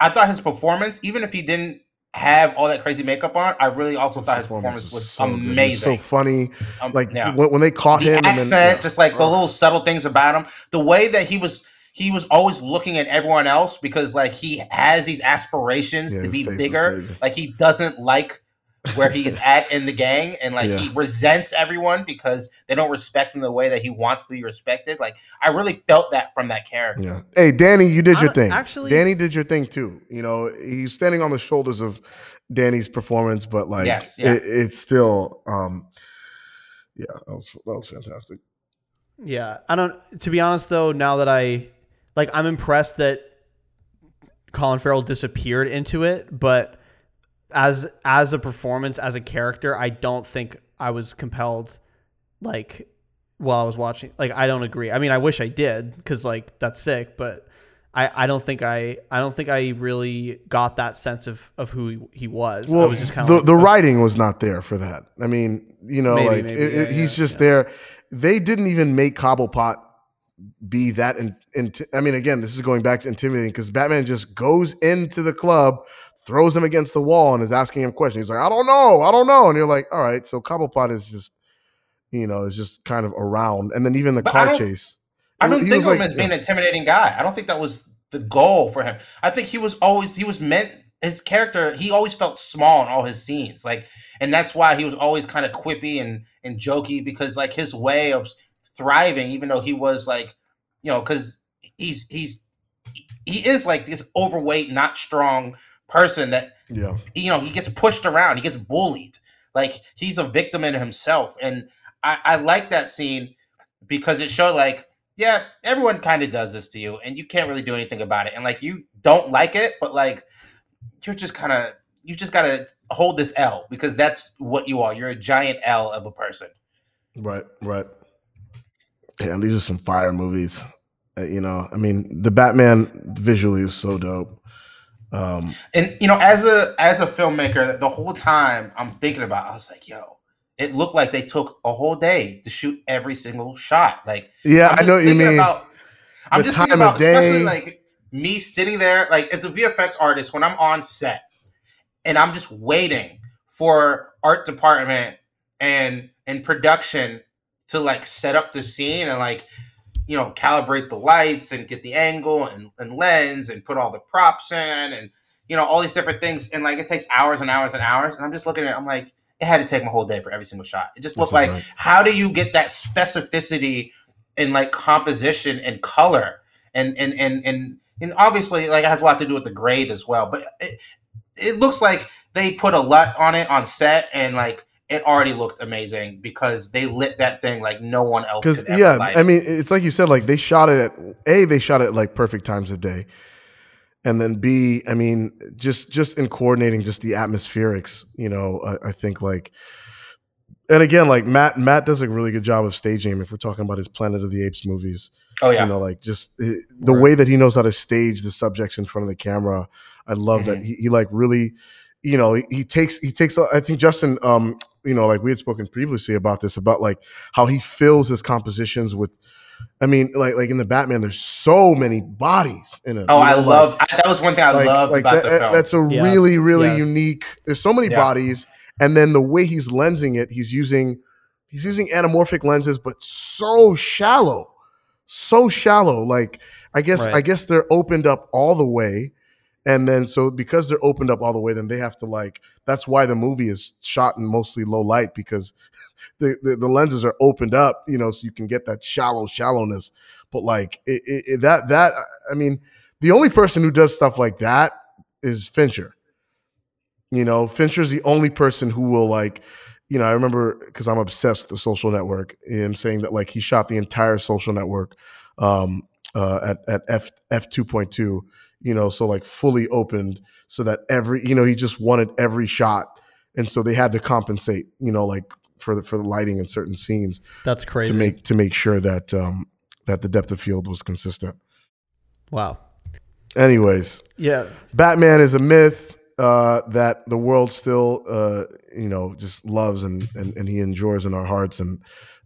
I thought his performance, even if he didn't have all that crazy makeup on, I really also thought his performance was, so. He was amazing. so funny. Um, Like yeah. when, when they caught the him, accent, and then, yeah. just like the little subtle things about him, the way that he was. He was always looking at everyone else because, like, he has these aspirations Yeah, to be bigger. Like, he doesn't like where he's at in the gang, and like Yeah. he resents everyone because they don't respect him the way that he wants to be respected. Like, I really felt that from that character. Yeah. Hey, Danny, you did I your thing. actually- Danny did your thing too. You know, he's standing on the shoulders of Danny's performance, but like, Yes, yeah. it, it's still, um, yeah, that was that was fantastic. Yeah, I don't. To be honest, though, now that I like, I'm impressed that Colin Farrell disappeared into it, but as as a performance, as a character, I don't think I was compelled. Like while I was watching, like I don't agree. I mean, I wish I did because like that's sick, but I I don't think I I don't think I really got that sense of of who he, he was. I Well, was just kind the of like, the writing was not there for that. I mean, you know, Maybe, like maybe, it- it- yeah, he's just yeah. there. They didn't even make Cobblepot be that. In, in, I mean, again, this is going back to intimidating because Batman just goes into the club, throws him against the wall, and is asking him questions. He's like, "I don't know, I don't know," and you're like, "All right." So Cobblepot is just, you know, is just kind of around, and then even the But I car don't- chase. I don't He think of him as being an intimidating guy. I don't think that was the goal for him. I think he was always he was meant his character. He always felt small in all his scenes, like, and that's why he was always kind of quippy and and jokey because like his way of thriving, even though he was like, you know, because he's he's he is like this overweight, not strong person that Yeah, you know he gets pushed around he gets bullied like he's a victim in himself and i i like that scene because it showed like yeah everyone kind of does this to you and you can't really do anything about it and like you don't like it but like you're just kind of you just gotta hold this l because that's what you are you're a giant l of a person right, right. Yeah, these are some fire movies. Uh, you know, I mean, the Batman visually was so dope. Um, and you know as a as a filmmaker the whole time i'm thinking about i was like yo it looked like they took a whole day to shoot every single shot like yeah, I know what you mean. About, I'm just thinking about, especially like me sitting there, like as a VFX artist, when I'm on set and I'm just waiting for art department and and production to like set up the scene and like you know calibrate the lights and get the angle and, and lens and put all the props in and you know all these different things. And like it takes hours and hours and hours. And I'm just looking at it I'm like it had to take my whole day for every single shot. It just looked like right. how do you get that specificity in like composition and color? And and and and and obviously like it has a lot to do with the grade as well. But it, it looks like they put a lot on it on set and like it already looked amazing because they lit that thing like no one else because could ever yeah i mean it's like you said like they shot it at a they shot it at like perfect times of day. And then b i mean just just in coordinating just the atmospherics you know i, I think like and again like matt matt does a really good job of staging if we're talking about his planet of the apes movies. Oh yeah. You know like just uh, the Right. way that he knows how to stage the subjects in front of the camera i love that. Mhm. he, he like really you know he, he takes he takes i think justin um you know like we had spoken previously about this about like how he fills his compositions with i mean like like in the batman there's so many bodies in it oh you i know, like- love I, that was one thing i like, loved like about that- the film that's a Yeah. really really Yeah. unique there's so many Yeah. bodies and then the way he's lensing it, he's using he's using anamorphic lenses, but so shallow, so shallow. Like I guess Right. I guess they're opened up all the way, and then so because they're opened up all the way, then they have to like. That's why the movie is shot in mostly low light because the the, the lenses are opened up, you know, so you can get that shallow shallowness. But like it, it, that that I mean, the only person who does stuff like that is Fincher. You know, Fincher's the only person who will like, you know, I remember because I'm obsessed with the social network, him saying that like he shot the entire social network um uh at, at F F two point two, you know, so like fully opened so that every you know, he just wanted every shot. And so they had to compensate, you know, like for the for the lighting in certain scenes That's crazy. to make to make sure that um that the depth of field was consistent. wow. Anyways, Yeah. Batman is a myth uh, that the world still, uh, you know, just loves and, and and he enjoys in our hearts. And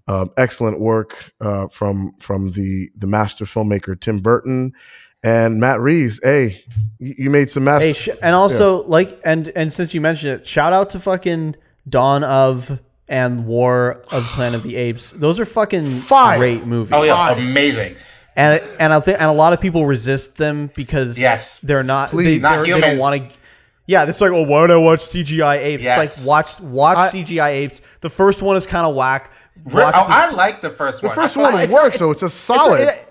um, excellent work uh, from from the the master filmmaker Tim Burton and Matt Reeves. Hey, you, you made some master. Hey, sh- and also like, and and since you mentioned it, shout out to fucking Dawn of and War of Planet of the Apes. Those are fucking Fire. great movies. Oh yeah, Fire. amazing. and and I think and a lot of people resist them because Yes. they're not Please. they, Not they're- they don't want to. Yeah, it's like, oh, why would I watch CGI apes? Yes. It's like watch watch I- CGI apes. The first one is kind of whack. Re- Watch oh, the- I like the first one. the first I feel one it's- works, it's- so it's a it's- solid. it-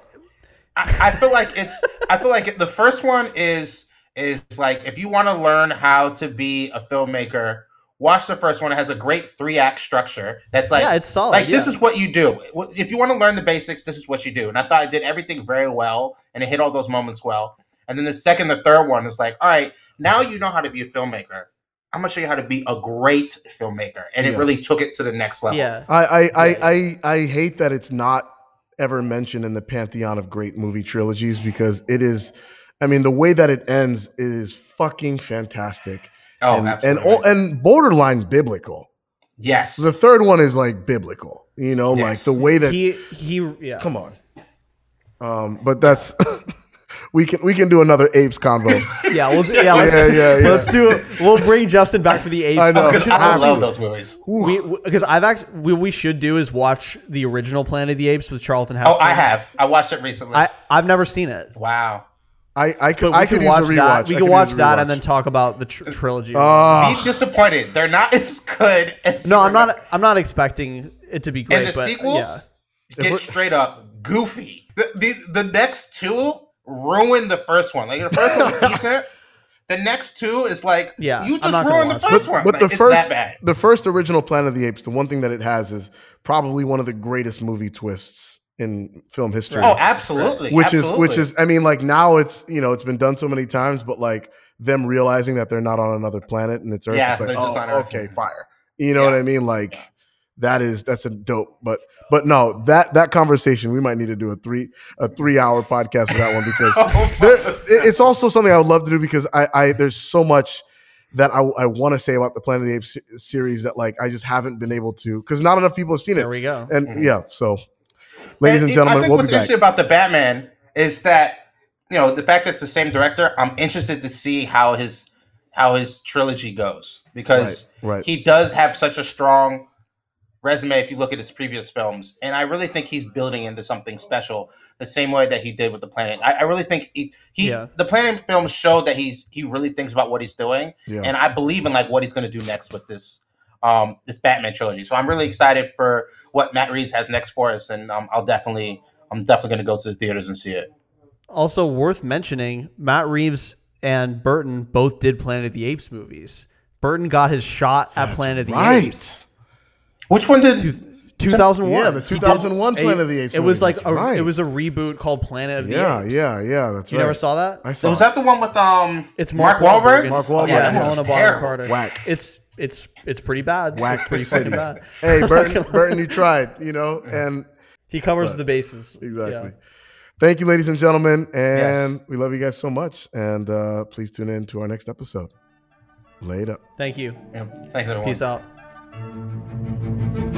I, I feel like it's. I feel like the first one is is like if you want to learn how to be a filmmaker, watch the first one. It has a great three act structure. That's like Yeah, it's solid, Like this is what you do. If you want to learn the basics, this is what you do. And I thought it did everything very well, and it hit all those moments well. And then the second, the third one is like, all right, now you know how to be a filmmaker. I'm gonna show you how to be a great filmmaker, and it Yes. really took it to the next level. yeah. I I, I, I I hate that it's not ever mentioned in the pantheon of great movie trilogies because it is. I mean, the way that it ends is fucking fantastic. Oh, and, absolutely. and and borderline biblical. yes. The third one is like biblical, you know, Yes. like the way that. He he yeah. come on, um, but that's we can we can do another apes convo. Yeah, we'll, yeah, let's, Yeah, yeah, yeah. let's do it. We'll bring Justin back for the apes. I know. because I love those movies. We because I've actually we, we should do is watch the original Planet of the Apes with Charlton oh, Heston. Oh, I have. I watched it recently. I I've never seen it. wow. I I could I could could use watch a rewatch. that. We I could watch that and then talk about the tr- trilogy. Oh, Be disappointed. They're not as good as no, I'm not. I'm not expecting it to be great. And the but, sequels yeah. get straight up goofy. The, the the next two ruin the first one. Like the first one was decent. The next two is like Yeah, you just not ruined the watch first but, one. but Like, the it's first that bad. the first original Planet of the Apes, the one thing that it has is probably one of the greatest movie twists in film history. Oh, absolutely. which absolutely. is which is I mean, like now it's you know it's been done so many times, but like them realizing that they're not on another planet and it's Earth, Yeah, it's like they're just oh, on Earth. okay, fire. You know Yeah. what I mean? Like that is that's a dope. But but no, that that conversation we might need to do a three a three hour podcast for that one because Oh, there, it- it's also something I would love to do because I, I there's so much that I, I want to say about the Planet of the Apes series that like I just haven't been able to because not enough people have seen it. There we go. And Mhm. yeah, so ladies and it- I think we'll what's be back. interesting about the Batman is that you know the fact that it's the same director. I'm interested to see how his how his trilogy goes because Right, right. he does have such a strong resume if you look at his previous films, and I really think he's building into something special the same way that he did with the Planet. I, I really think he, he Yeah. the Planet films show that he's he really thinks about what he's doing, Yeah. and I believe in like what he's going to do next with this um this Batman trilogy. So I'm really excited for what Matt Reeves has next for us, and um, I'll definitely I'm definitely going to go to the theaters and see it. Also worth mentioning, Matt Reeves and Burton both did Planet of the Apes movies. Burton got his shot at Planet of the right. Apes. Which one did? 2001. Yeah, the He did 2001 a- Planet of the Apes It was movie. like That's a, right. it was a reboot called Planet of the Yeah, Apes. yeah, yeah. yeah. That's You right. never saw that? I saw. Was that the one with um? It's Mark, Mark Wahlberg. Wahlberg? Mark Wahlberg. yeah, Yeah, Helena Bonham. Carter. Whack. It's it's it's pretty bad. Whack It's pretty city. fucking bad. hey, Burton, Burton, you tried, you know, and He covers the bases. exactly. Yeah. Thank you, ladies and gentlemen, and Yes. we love you guys so much. And uh, please tune in to our next episode. Later. Thank you. Yeah, thanks everyone. Peace out thank you